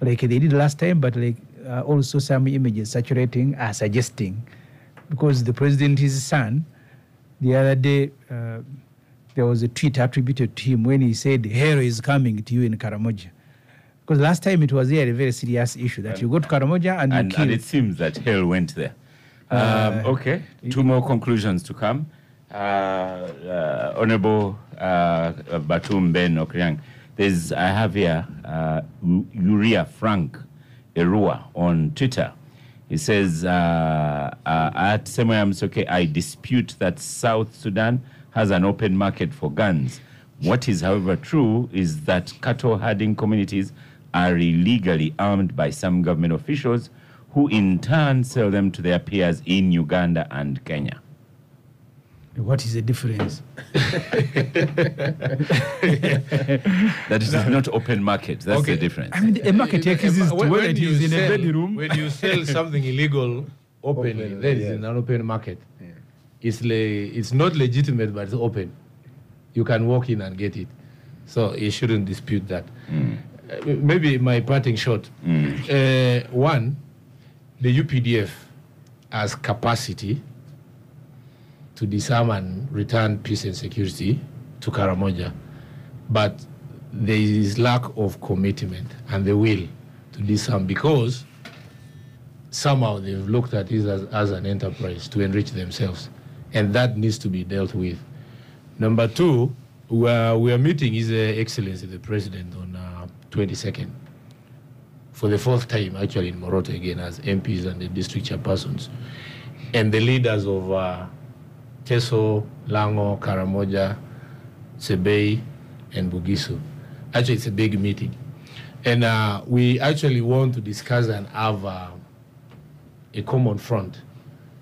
like they did last time, but like uh, also some images saturating are suggesting, because the president, his son, the other day. Uh, there was a tweet attributed to him when he said, Hero is coming to you in Karamoja. Because last time it was there a very serious issue that you go to Karamoja and you And, kill. and it seems that hell went there. Um, Uh, okay, two more conclusions to come. Uh, uh, Honorable uh, Batum Ben Okriang, there's I have here uh, U- Uriah Frank Erua on Twitter. He says, uh, uh, at Semoya I dispute that South Sudan has an open market for guns. What is, however, true is that cattle herding communities are illegally armed by some government officials who in turn sell them to their peers in Uganda and Kenya. What is the difference? That is not open market. That's Okay. the difference. I mean, a market You- exists when- when it you in a sell- bedroom. When you sell something illegal openly, Open, then yeah. it's in an open market. It's le- it's not legitimate, but it's open. You can walk in and get it. So you shouldn't dispute that. Uh, maybe my parting shot. Uh, one, the UPDF has capacity to disarm and return peace and security to Karamoja, but there is lack of commitment and the will to disarm because somehow they've looked at it as, as an enterprise to enrich themselves, and that needs to be dealt with. Number two, we are, we are meeting His Excellency the President on uh, 22nd for the fourth time, actually, in Moroto again, as MPs and the district chairpersons, and the leaders of uh, Teso, Lango, Karamoja, Sebei, and Bugisu. Actually, it's a big meeting. And uh, we actually want to discuss and have uh, a common front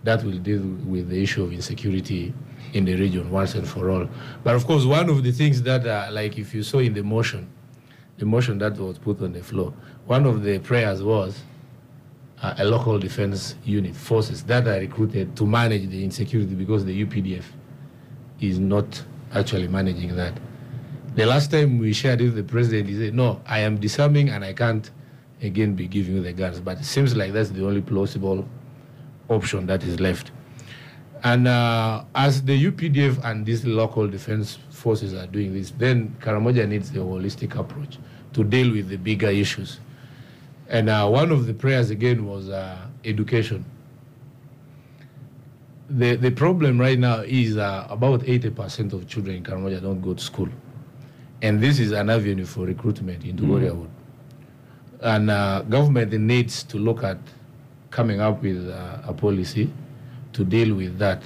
that will deal with the issue of insecurity in the region once and for all. But of course, one of the things that, uh, like if you saw in the motion, the motion that was put on the floor, one of the prayers was uh, a local defense unit, forces that are recruited to manage the insecurity because the UPDF is not actually managing that. The last time we shared it with the president, he said, No, I am disarming and I can't again be giving you the guns. But it seems like that's the only plausible option that is left. And uh, as the UPDF and these local defense forces are doing this, then Karamoja needs a holistic approach to deal with the bigger issues. And uh, one of the prayers again was uh, education. The, the problem right now is uh, about 80% of children in Karamoja don't go to school. And this is an avenue for recruitment into warriorhood. And uh, government needs to look at coming up with uh, a policy to deal with that,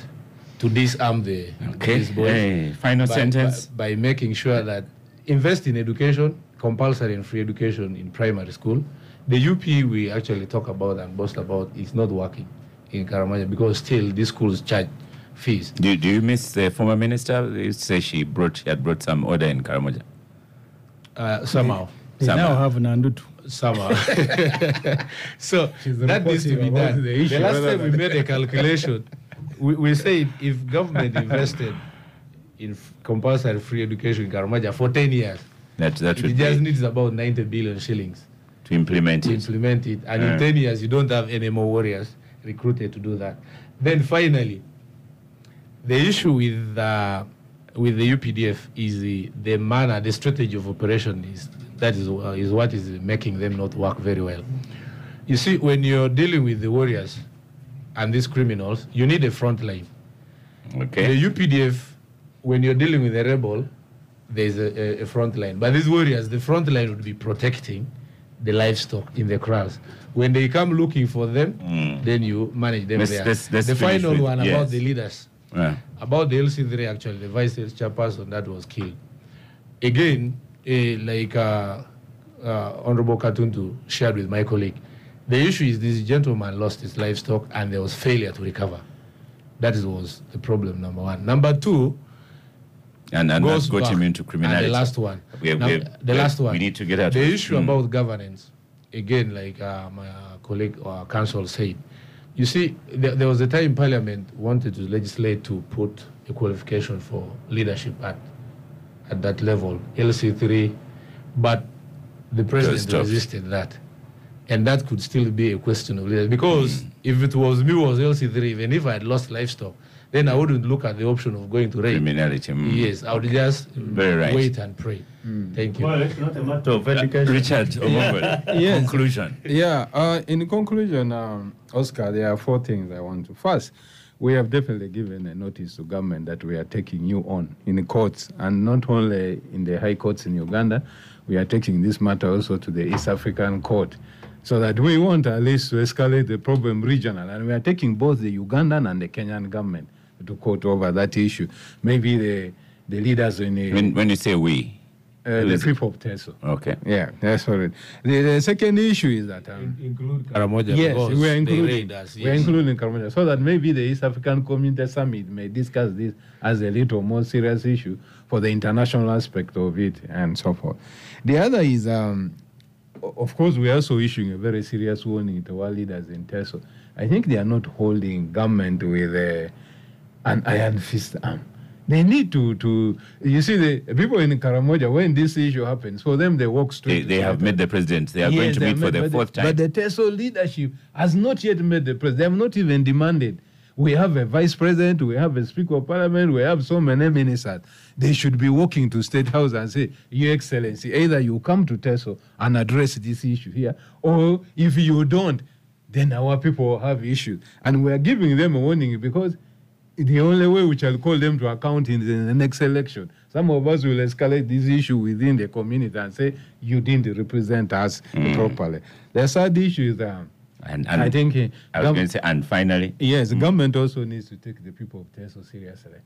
to disarm the Okay. these boys Hey, final by- sentence. by, by making sure that invest in education, compulsory and free education in primary school. The UP we actually talk about and boast about is not working in Karamoja because still these schools charge fees. Do, do you miss the former minister? You say she brought she had brought some order in Karamoja. Uh, somehow. They Sama. now have Nandutu. somehow. so that needs to be done. the The, last time we made a calculation, we, we said if government invested in compulsory free education in Karamoja for 10 years, That that it just be needs about 90 billion shillings to implement to it. implement it. And Yeah. in 10 years, you don't have any more warriors recruited to do that. Then finally, the issue with uh, with the UPDF is the, the manner, the strategy of operation is that is, uh, is what is making them not work very well. You see, when you're dealing with the warriors and these criminals, you need a front line. Okay. The UPDF, when you're dealing with a rebel, there's a, a, a front line. But these warriors, the front line would be protecting the livestock in the kraals. When they come looking for them, Mm. then you manage them Let's- there. let's- let's the final with- one about the leaders, Yeah. about the LC3 actually, the vice chairperson that was killed. Again, eh, like uh, uh, Honorable Katuntu shared with my colleague, the issue is this gentleman lost his livestock and there was failure to recover. That was the problem, number one. Number two, And and goes got him into criminality. And the last one. We have- Now, have- the last one. We need to get out. The issue Mm. about governance, again, like uh, my uh, colleague or council said, you see, there, there was a time Parliament wanted to legislate to put a qualification for leadership at at that level, LC3, but the president resisted that. And that could still be a question of leadership. Because Mm. if it was me was LC3, even if I had lost livestock, then I wouldn't look at the option of going to rape. criminality. mm. Yes, I would just Very right. wait and pray. Thank you. Well, it's not a matter of education. Richard Omongole, Yes. conclusion. Yeah, uh, in conclusion, um, Oscar, there are four things I want to. First, we have definitely given a notice to government that we are taking you on in the courts, and not only in the high courts in Uganda, we are taking this matter also to the East African court, so that we want at least to escalate the problem regional, and we are taking both the Ugandan and the Kenyan government to court over that issue. Maybe the the leaders in the, When when you say we, uh, the is it? people of Teso. okay. Yeah, that's all right. The, the second issue is that. Um, include Karamoja Yes, we are including, raid us, we are including Karamoja, so that maybe the East African Community Summit may discuss this as a little more serious issue for the international aspect of it and so forth. The other is, um, of course, we are also issuing a very serious warning to our leaders in Teso. I think they are not holding government with uh, an iron fist arm. Um, they need to, to you see, the people in Karamoja, when this issue happens, for them, they walk straight. They, they have met the president. They are going to meet for the fourth time. But the TESO leadership has not yet met the president. They have not even demanded. We have a vice president, we have a speaker of parliament, we have so many ministers. They should be walking to State House and say, Your Excellency, either you come to TESO and address this issue here, or if you don't, then our people will have issues. And we are giving them a warning because the only way we shall call them to account is in the next election. Some of us will escalate this issue within the community and say, you didn't represent us properly. The third issue is, um, and, and I think, uh, I was going to say, and finally, yes, the government also needs to take the people of Teso seriously.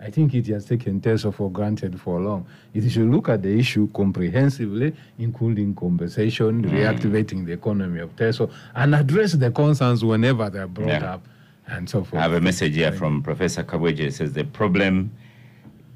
I think it has taken TESO for granted for long. It should look at the issue comprehensively, including compensation, reactivating the economy of TESO, and address the concerns whenever they're brought Yeah. up and so forth. I have a message here from Professor Kabweje. It says the problem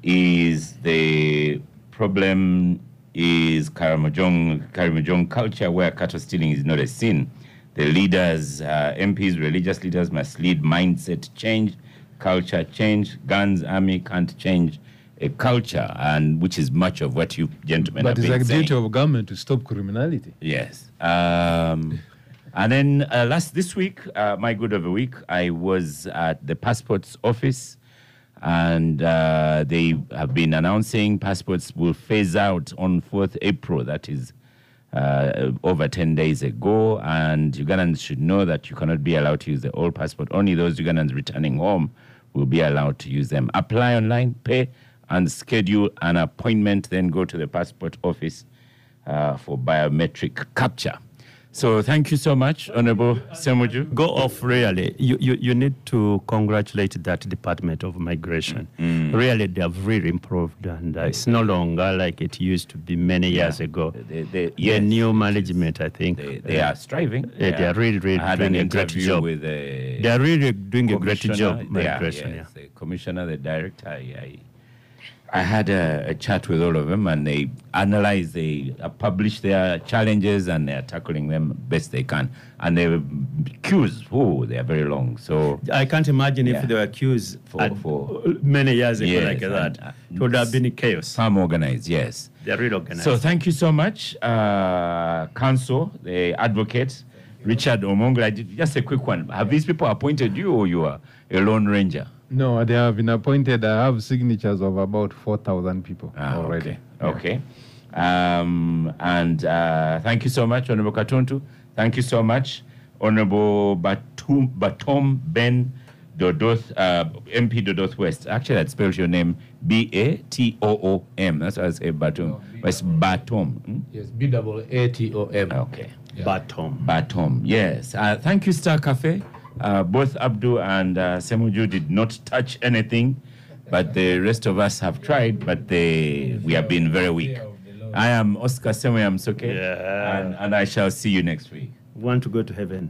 is the problem is Karamojong, Karamojong culture where cattle stealing is not a sin. The leaders, uh, MPs, religious leaders must lead mindset change, culture change. Guns, army can't change a culture, and which is much of what you gentlemen but have it's been a saying. duty of government to stop criminality. Yes. Um, and then uh, last this week, uh, my good of the week, I was at the passports office, and uh, they have been announcing passports will phase out on 4th April. That is uh, over 10 days ago. And Ugandans should know that you cannot be allowed to use the old passport. Only those Ugandans returning home will be allowed to use them. Apply online, pay, and schedule an appointment. Then go to the passport office uh, for biometric capture. So thank you so much, Honorable Semuju. Go off really. You, you, you need to congratulate that Department of Migration. Mm. Really, they have really improved, and uh, it's no longer like it used to be many years ago. They, they, The yes, new management, I think, they, they uh, are striving. Yeah, they are really, really doing a great job. with the they are really doing a great job. Migration, yes, the commissioner, the director. I, I, had a, a chat with all of them, and they analyze, they uh, publish their challenges, and they are tackling them best they can. And the queues, oh, they are very long. So I can't imagine Yeah. if they were queues For- for- many years ago Yes, like and, that. uh, it would have been chaos. some organized, yes. They're really organized. So thank you so much, uh, Council, the advocate, Richard did- Just a quick one. Have these people appointed you, or you are a lone ranger? No, they have been appointed. I have signatures of about 4,000 people Ah, already. Okay. okay. Um, and uh, thank you so much, Honorable Katuntu. Thank you so much, Honorable Batum, Batom Ben Dodoth, uh, MP Dodoth West. Actually, that spells your name B A T O O M. That's why I say Batum. But it's Batom. hmm? Yes, B double A T O M. Okay. Batom. Batom, yes. Uh, thank you, Star Cafe. Uh, both Abdu and uh, Semuju did not touch anything, but the rest of us have tried, but they, we have been very weak. I am Oscar Semoyam Soke, Yeah. and, and I shall see you next week. Want to go to heaven.